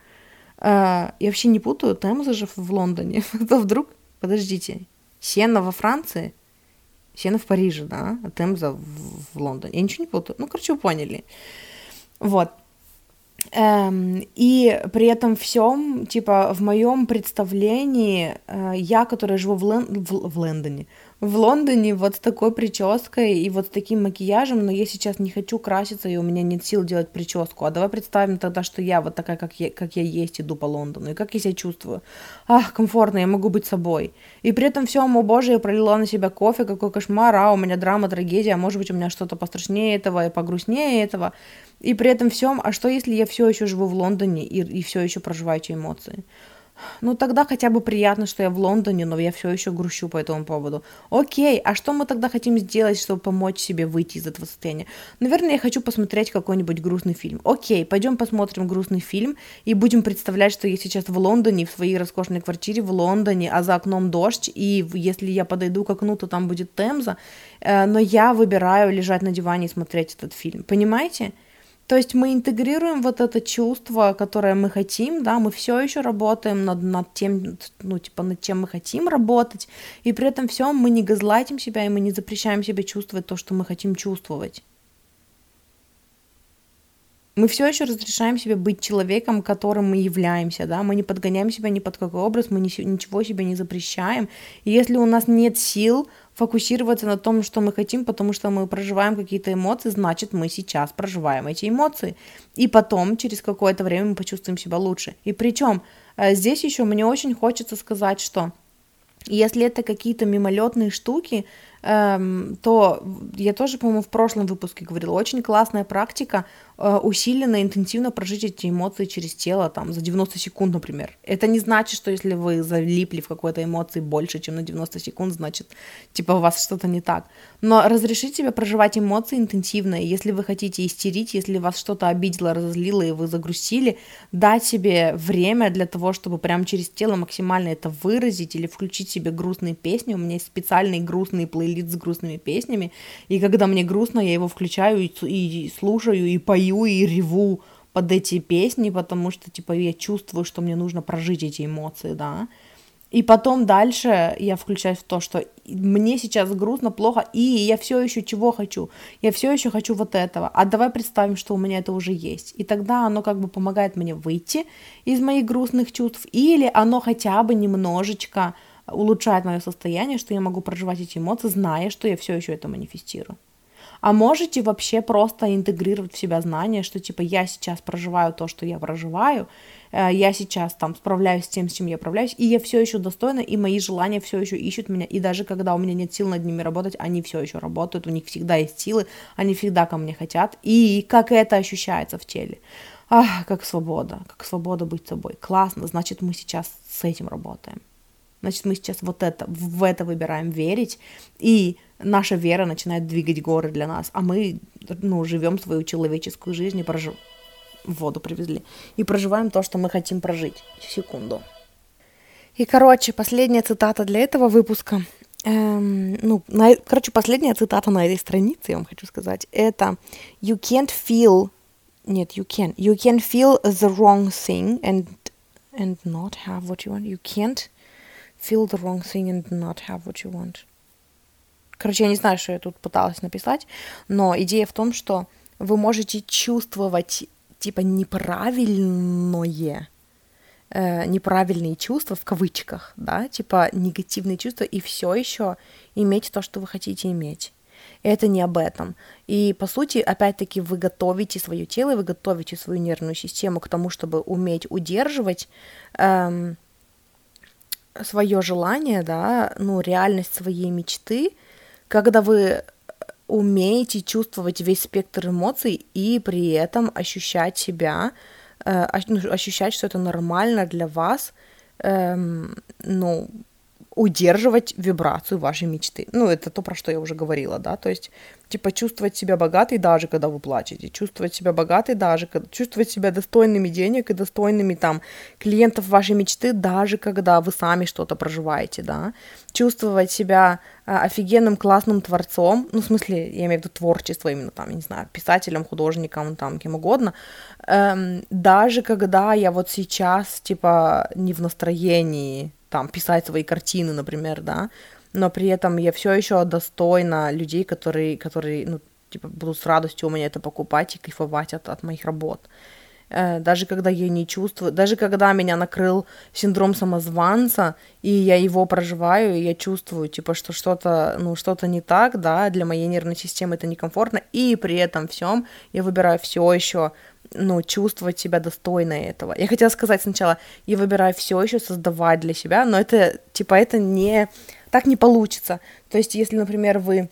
Uh, я вообще не путаю, Темза же в Лондоне. Это вдруг, подождите, Сена во Франции? Сена в Париже, да, а Темза в, Лондоне. Я ничего не путаю. Ну, короче, вы поняли. Вот. Эм, и при этом всем, типа, в моем представлении, э, я, которая живу в, Лен... в, в Лондоне, в Лондоне вот с такой прической и вот с таким макияжем, но я сейчас не хочу краситься, и у меня нет сил делать прическу. А давай представим тогда, что я вот такая, как я, как я есть, иду по Лондону, и как я себя чувствую. Ах, комфортно, я могу быть собой. И при этом всем, о боже, я пролила на себя кофе, какой кошмар, а у меня драма, трагедия, а может быть у меня что-то пострашнее этого и погрустнее этого. И при этом всем, а что если я все еще живу в Лондоне и, и все еще проживаю эти эмоции? Ну тогда хотя бы приятно, что я в Лондоне, но я все еще грущу по этому поводу. Окей, а что мы тогда хотим сделать, чтобы помочь себе выйти из этого состояния? Наверное, я хочу посмотреть какой-нибудь грустный фильм. Окей, пойдем посмотрим грустный фильм и будем представлять, что я сейчас в Лондоне, в своей роскошной квартире в Лондоне, а за окном дождь, и если я подойду к окну, то там будет Темза, э, но я выбираю лежать на диване и смотреть этот фильм. Понимаете? То есть мы интегрируем вот это чувство, которое мы хотим, да, мы все еще работаем над, над тем, ну, типа, над чем мы хотим работать, и при этом всем мы не газлайтим себя, и мы не запрещаем себе чувствовать то, что мы хотим чувствовать. Мы все еще разрешаем себе быть человеком, которым мы являемся, да, мы не подгоняем себя ни под какой образ, мы ничего себе не запрещаем. И если у нас нет сил фокусироваться на том, что мы хотим, потому что мы проживаем какие-то эмоции, значит, мы сейчас проживаем эти эмоции. И потом, через какое-то время, мы почувствуем себя лучше. И причем э, здесь еще мне очень хочется сказать, что если это какие-то мимолетные штуки, эм, то я тоже, по-моему, в прошлом выпуске говорила, очень классная практика усиленно, интенсивно прожить эти эмоции через тело, там, за 90 секунд, например. Это не значит, что если вы залипли в какой-то эмоции больше, чем на 90 секунд, значит, типа, у вас что-то не так. Но разрешить себе проживать эмоции интенсивно, и если вы хотите истерить, если вас что-то обидело, разозлило, и вы загрустили, дать себе время для того, чтобы прямо через тело максимально это выразить, или включить себе грустные песни. У меня есть специальный грустный плейлист с грустными песнями, и когда мне грустно, я его включаю и, и слушаю, и пою, пою и реву под эти песни, потому что, типа, я чувствую, что мне нужно прожить эти эмоции, да. И потом дальше я включаюсь в то, что мне сейчас грустно, плохо, и я все еще чего хочу? Я все еще хочу вот этого. А давай представим, что у меня это уже есть. И тогда оно как бы помогает мне выйти из моих грустных чувств, или оно хотя бы немножечко улучшает мое состояние, что я могу проживать эти эмоции, зная, что я все еще это манифестирую. А можете вообще просто интегрировать в себя знание, что типа я сейчас проживаю то, что я проживаю, э, я сейчас там справляюсь с тем, с чем я справляюсь, и я все еще достойна, и мои желания все еще ищут меня, и даже когда у меня нет сил над ними работать, они все еще работают, у них всегда есть силы, они всегда ко мне хотят, и как это ощущается в теле. Ах, как свобода, как свобода быть собой. Классно, значит, мы сейчас с этим работаем. Значит, мы сейчас вот это, в это выбираем верить, и наша вера начинает двигать горы для нас, а мы, ну, живем свою человеческую жизнь и прожив... воду привезли, и проживаем то, что мы хотим прожить. Секунду. И, короче, последняя цитата для этого выпуска. Эм, ну, на, короче, последняя цитата на этой странице, я вам хочу сказать, это «You can't feel...» Нет, you can. You can feel the wrong thing and, and not have what you want. You can't feel the wrong thing and not have what you want. Короче, я не знаю, что я тут пыталась написать, но идея в том, что вы можете чувствовать типа неправильное, э, неправильные чувства в кавычках, да, типа негативные чувства, и все еще иметь то, что вы хотите иметь. Это не об этом. И, по сути, опять-таки, вы готовите свое тело, вы готовите свою нервную систему к тому, чтобы уметь удерживать эм, свое желание, да, ну, реальность своей мечты, когда вы умеете чувствовать весь спектр эмоций и при этом ощущать себя, э, ну, ощущать, что это нормально для вас, э, ну, удерживать вибрацию вашей мечты. Ну, это то, про что я уже говорила, да, то есть типа чувствовать себя богатой даже когда вы плачете, чувствовать себя богатой даже, чувствовать себя достойными денег и достойными там клиентов вашей мечты даже когда вы сами что-то проживаете, да, чувствовать себя а, офигенным классным творцом, ну, в смысле, я имею в виду творчество именно там, не знаю, писателем, художником, там, кем угодно, эм, даже когда я вот сейчас, типа, не в настроении, там, писать свои картины, например, да, но при этом я все еще достойна людей, которые, которые, ну, типа, будут с радостью у меня это покупать и кайфовать от, от моих работ. Э, даже когда я не чувствую, даже когда меня накрыл синдром самозванца, и я его проживаю, и я чувствую, типа, что что-то, ну, что-то не так, да, для моей нервной системы это некомфортно, и при этом всем я выбираю все еще ну, чувствовать себя достойной этого. Я хотела сказать сначала, я выбираю все еще создавать для себя, но это, типа, это не так не получится. То есть, если, например, вы...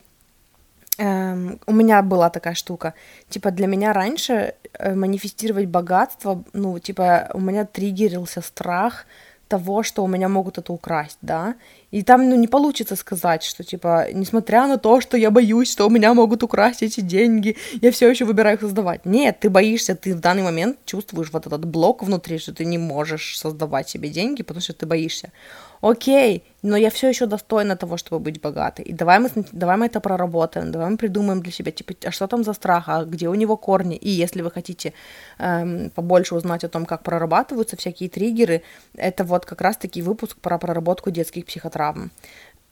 Эм, у меня была такая штука. Типа, для меня раньше э, манифестировать богатство, ну, типа, у меня триггерился страх того, что у меня могут это украсть, да, и там, ну, не получится сказать, что, типа, несмотря на то, что я боюсь, что у меня могут украсть эти деньги, я все еще выбираю их создавать. Нет, ты боишься, ты в данный момент чувствуешь вот этот блок внутри, что ты не можешь создавать себе деньги, потому что ты боишься окей, но я все еще достойна того, чтобы быть богатой. И давай мы, давай мы это проработаем, давай мы придумаем для себя, типа, а что там за страх, а где у него корни. И если вы хотите эм, побольше узнать о том, как прорабатываются всякие триггеры, это вот как раз-таки выпуск про проработку детских психотравм.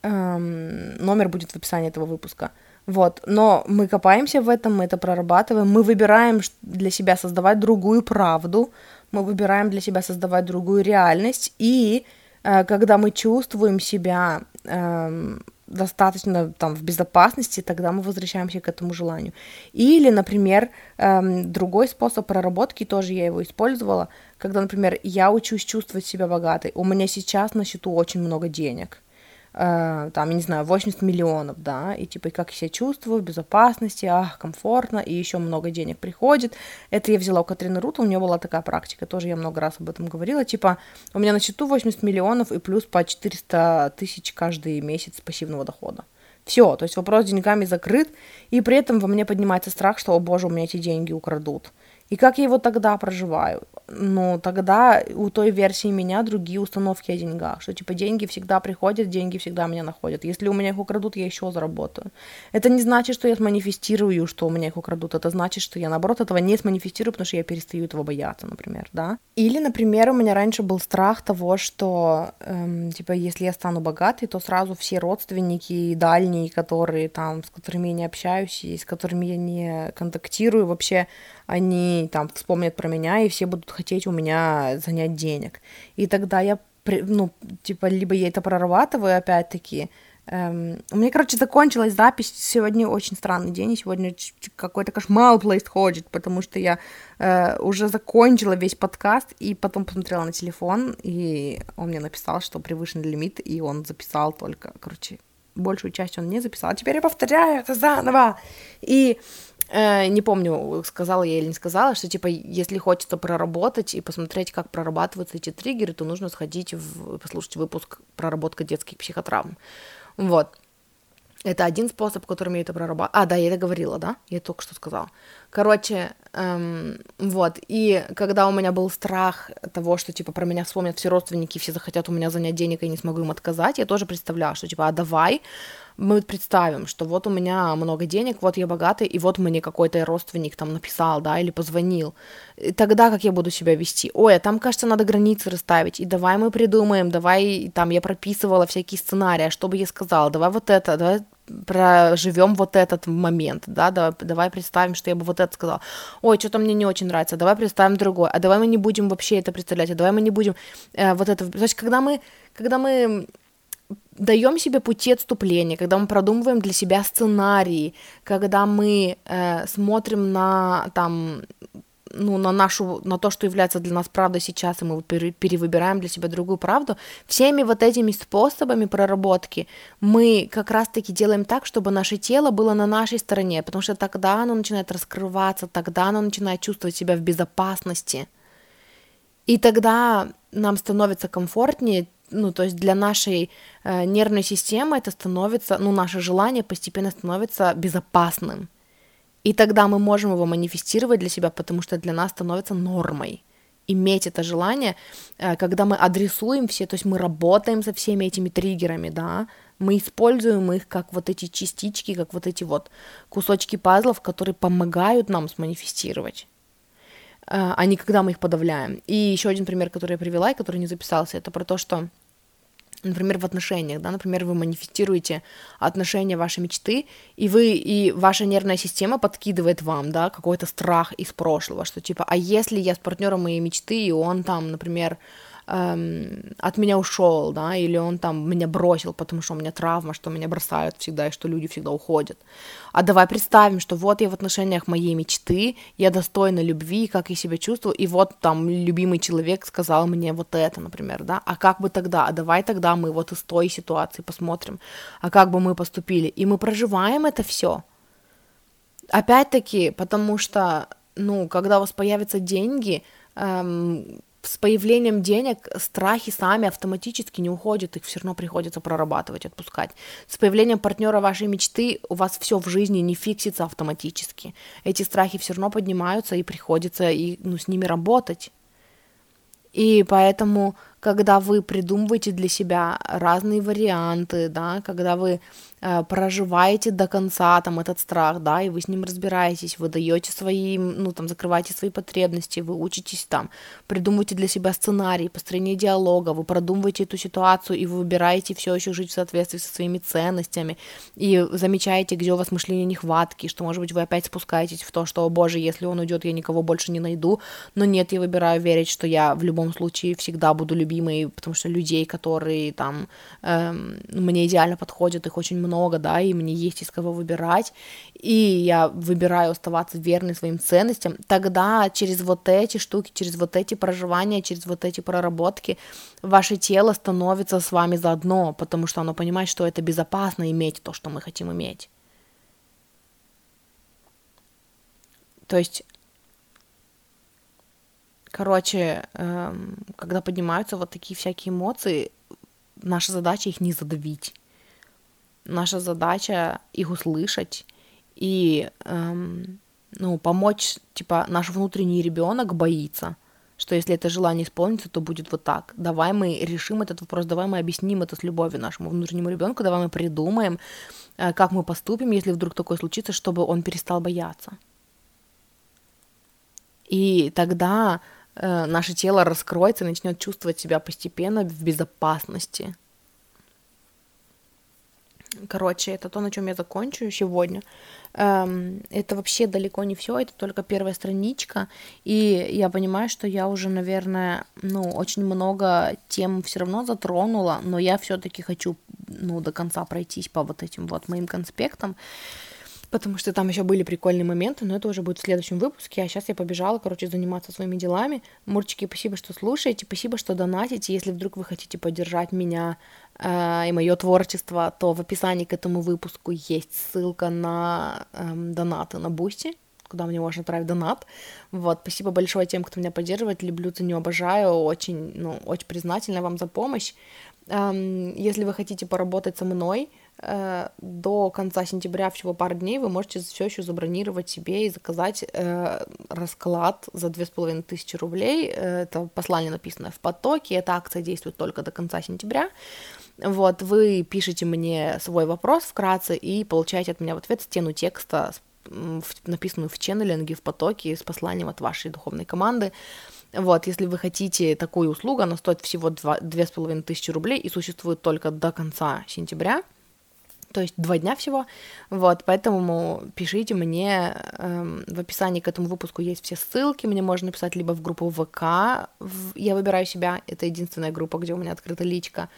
Эм, номер будет в описании этого выпуска. Вот, но мы копаемся в этом, мы это прорабатываем, мы выбираем для себя создавать другую правду, мы выбираем для себя создавать другую реальность, и Э, когда мы чувствуем себя эм, достаточно там в безопасности, тогда мы возвращаемся к этому желанию. Или, например, эм, другой способ проработки, тоже я его использовала, когда, например, я учусь чувствовать себя богатой, у меня сейчас на счету очень много денег, э, там, я не знаю, 80 миллионов, да, и типа, как я себя чувствую, в безопасности, ах, комфортно, и еще много денег приходит. Это я взяла у Катрины Рута, у нее была такая практика, тоже я много раз об этом говорила, типа, у меня на счету 80 миллионов и плюс по 400 тысяч каждый месяц пассивного дохода. Все, то есть вопрос с деньгами закрыт, и при этом во мне поднимается страх, что, о боже, у меня эти деньги украдут. И как я его тогда проживаю? Ну, тогда у той версии меня другие установки о деньгах, что типа деньги всегда приходят, деньги всегда меня находят. Если у меня их украдут, я еще заработаю. Это не значит, что я сманифестирую, что у меня их украдут. Это значит, что я наоборот этого не сманифестирую, потому что я перестаю этого бояться, например, да. Или, например, у меня раньше был страх того, что эм, типа если я стану богатой, то сразу все родственники дальние, которые там, с которыми я не общаюсь и с которыми я не контактирую, вообще они там вспомнят про меня, и все будут хотеть у меня занять денег. И тогда я ну, типа, либо я это прорабатываю опять-таки, Эм, у меня, короче, закончилась запись. Сегодня очень странный день, и сегодня какой-то кошмар происходит, потому что я э, уже закончила весь подкаст, и потом посмотрела на телефон, и он мне написал, что превышен лимит, и он записал только, короче, большую часть он не записал. А теперь я повторяю это заново. И э, не помню, сказала я или не сказала, что, типа, если хочется проработать и посмотреть, как прорабатываются эти триггеры, то нужно сходить в, послушать выпуск «Проработка детских психотравм». Вот. Это один способ, которым я это прорабатываю. А, да, я это говорила, да? Я только что сказала. Короче, эм, вот. И когда у меня был страх того, что, типа, про меня вспомнят все родственники, все захотят у меня занять денег, и я не смогу им отказать, я тоже представляла, что, типа, а давай мы представим, что вот у меня много денег, вот я богатый, и вот мне какой-то родственник там написал, да, или позвонил. И тогда как я буду себя вести? Ой, а там, кажется, надо границы расставить, и давай мы придумаем, давай, там, я прописывала всякие сценарии, а что бы я сказала, давай вот это, давай проживем вот этот момент, да, давай, давай представим, что я бы вот это сказала. Ой, что-то мне не очень нравится, давай представим другое, а давай мы не будем вообще это представлять, а давай мы не будем э, вот это... То есть, когда мы, когда мы даем себе пути отступления, когда мы продумываем для себя сценарии, когда мы э, смотрим на там ну, на нашу, на то, что является для нас правдой сейчас, и мы перевыбираем для себя другую правду, всеми вот этими способами проработки мы как раз-таки делаем так, чтобы наше тело было на нашей стороне, потому что тогда оно начинает раскрываться, тогда оно начинает чувствовать себя в безопасности. И тогда нам становится комфортнее ну, то есть для нашей э, нервной системы это становится, ну, наше желание постепенно становится безопасным. И тогда мы можем его манифестировать для себя, потому что для нас становится нормой иметь это желание, э, когда мы адресуем все, то есть мы работаем со всеми этими триггерами, да, мы используем их как вот эти частички, как вот эти вот кусочки пазлов, которые помогают нам сманифестировать а не когда мы их подавляем. И еще один пример, который я привела, и который не записался, это про то, что например, в отношениях, да, например, вы манифестируете отношения вашей мечты, и вы, и ваша нервная система подкидывает вам, да, какой-то страх из прошлого, что типа, а если я с партнером моей мечты, и он там, например, эм, от меня ушел, да, или он там меня бросил, потому что у меня травма, что меня бросают всегда, и что люди всегда уходят. А давай представим, что вот я в отношениях моей мечты, я достойна любви, как я себя чувствую, и вот там любимый человек сказал мне вот это, например, да, а как бы тогда, а давай тогда мы вот из той ситуации посмотрим, а как бы мы поступили, и мы проживаем это все. Опять-таки, потому что, ну, когда у вас появятся деньги, эм, с появлением денег страхи сами автоматически не уходят, их все равно приходится прорабатывать, отпускать. С появлением партнера вашей мечты у вас все в жизни не фиксится автоматически. Эти страхи все равно поднимаются и приходится и, ну, с ними работать. И поэтому, когда вы придумываете для себя разные варианты, да, когда вы Э, проживаете до конца там этот страх, да, и вы с ним разбираетесь, вы даете свои, ну, там, закрываете свои потребности, вы учитесь там, придумываете для себя сценарий, построение диалога, вы продумываете эту ситуацию, и вы выбираете все еще жить в соответствии со своими ценностями, и замечаете, где у вас мышление нехватки, что, может быть, вы опять спускаетесь в то, что, о боже, если он уйдет, я никого больше не найду, но нет, я выбираю верить, что я в любом случае всегда буду любимой, потому что людей, которые там эм, мне идеально подходят, их очень много, да, и мне есть из кого выбирать, и я выбираю оставаться верной своим ценностям, тогда через вот эти штуки, через вот эти проживания, через вот эти проработки ваше тело становится с вами заодно, потому что оно понимает, что это безопасно иметь то, что мы хотим иметь. То есть Короче, эм, когда поднимаются вот такие всякие эмоции, наша задача их не задавить наша задача их услышать и эм, ну, помочь, типа, наш внутренний ребенок боится, что если это желание исполнится, то будет вот так. Давай мы решим этот вопрос, давай мы объясним это с любовью нашему внутреннему ребенку, давай мы придумаем, э, как мы поступим, если вдруг такое случится, чтобы он перестал бояться. И тогда э, наше тело раскроется и начнет чувствовать себя постепенно в безопасности. Короче, это то, на чем я закончу сегодня. Эм, это вообще далеко не все, это только первая страничка, и я понимаю, что я уже, наверное, ну, очень много тем все равно затронула, но я все-таки хочу, ну, до конца пройтись по вот этим вот моим конспектам потому что там еще были прикольные моменты, но это уже будет в следующем выпуске, а сейчас я побежала, короче, заниматься своими делами. Мурчики, спасибо, что слушаете, спасибо, что донатите. Если вдруг вы хотите поддержать меня э, и мое творчество, то в описании к этому выпуску есть ссылка на э, донаты на Boosty, куда мне можно отправить донат. Вот, спасибо большое тем, кто меня поддерживает, люблю, ценю, обожаю, очень, ну, очень признательна вам за помощь. Эм, если вы хотите поработать со мной, до конца сентября, всего пару дней, вы можете все еще забронировать себе и заказать э, расклад за две с половиной тысячи рублей. Э, это послание написано в потоке, эта акция действует только до конца сентября. Вот, вы пишете мне свой вопрос вкратце и получаете от меня в ответ стену текста, написанную в ченнелинге, в потоке, с посланием от вашей духовной команды. Вот, если вы хотите такую услугу, она стоит всего две с половиной тысячи рублей и существует только до конца сентября – то есть два дня всего, вот, поэтому пишите мне, эм, в описании к этому выпуску есть все ссылки, мне можно написать либо в группу ВК, в, я выбираю себя, это единственная группа, где у меня открыта личка,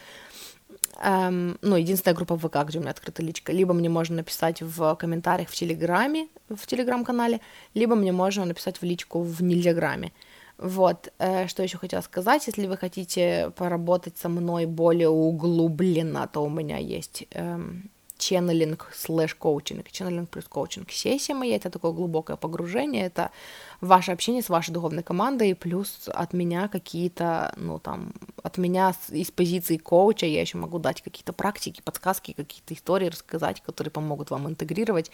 эм, ну, единственная группа ВК, где у меня открыта личка, либо мне можно написать в комментариях в Телеграме, в Телеграм-канале, либо мне можно написать в личку в Нельзяграме. Вот, э, что еще хотела сказать, если вы хотите поработать со мной более углубленно, то у меня есть эм, ченнелинг слэш коучинг, ченнелинг плюс коучинг. Сессия моя — это такое глубокое погружение, это ваше общение с вашей духовной командой, плюс от меня какие-то, ну, там, от меня из позиции коуча я еще могу дать какие-то практики, подсказки, какие-то истории рассказать, которые помогут вам интегрировать,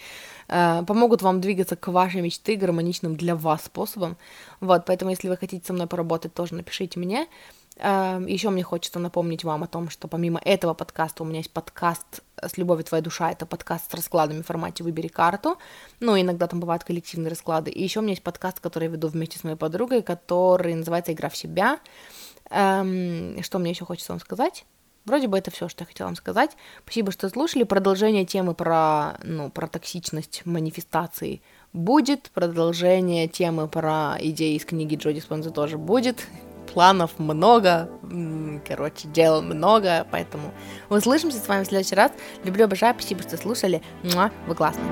э, помогут вам двигаться к вашей мечты гармоничным для вас способом. Вот, поэтому, если вы хотите со мной поработать, тоже напишите мне. Эм, Еще мне хочется напомнить вам о том, что помимо этого подкаста у меня есть подкаст с любовью твоя душа, это подкаст с раскладами в формате «Выбери карту», ну, иногда там бывают коллективные расклады, и еще у меня есть подкаст, который я веду вместе с моей подругой, который называется «Игра в себя». Эм, что мне еще хочется вам сказать? Вроде бы это все, что я хотела вам сказать. Спасибо, что слушали. Продолжение темы про, ну, про токсичность манифестации будет. Продолжение темы про идеи из книги Джоди Спонза тоже будет планов много, короче, дел много, поэтому услышимся с вами в следующий раз. Люблю, обожаю, спасибо, что слушали. Вы классные.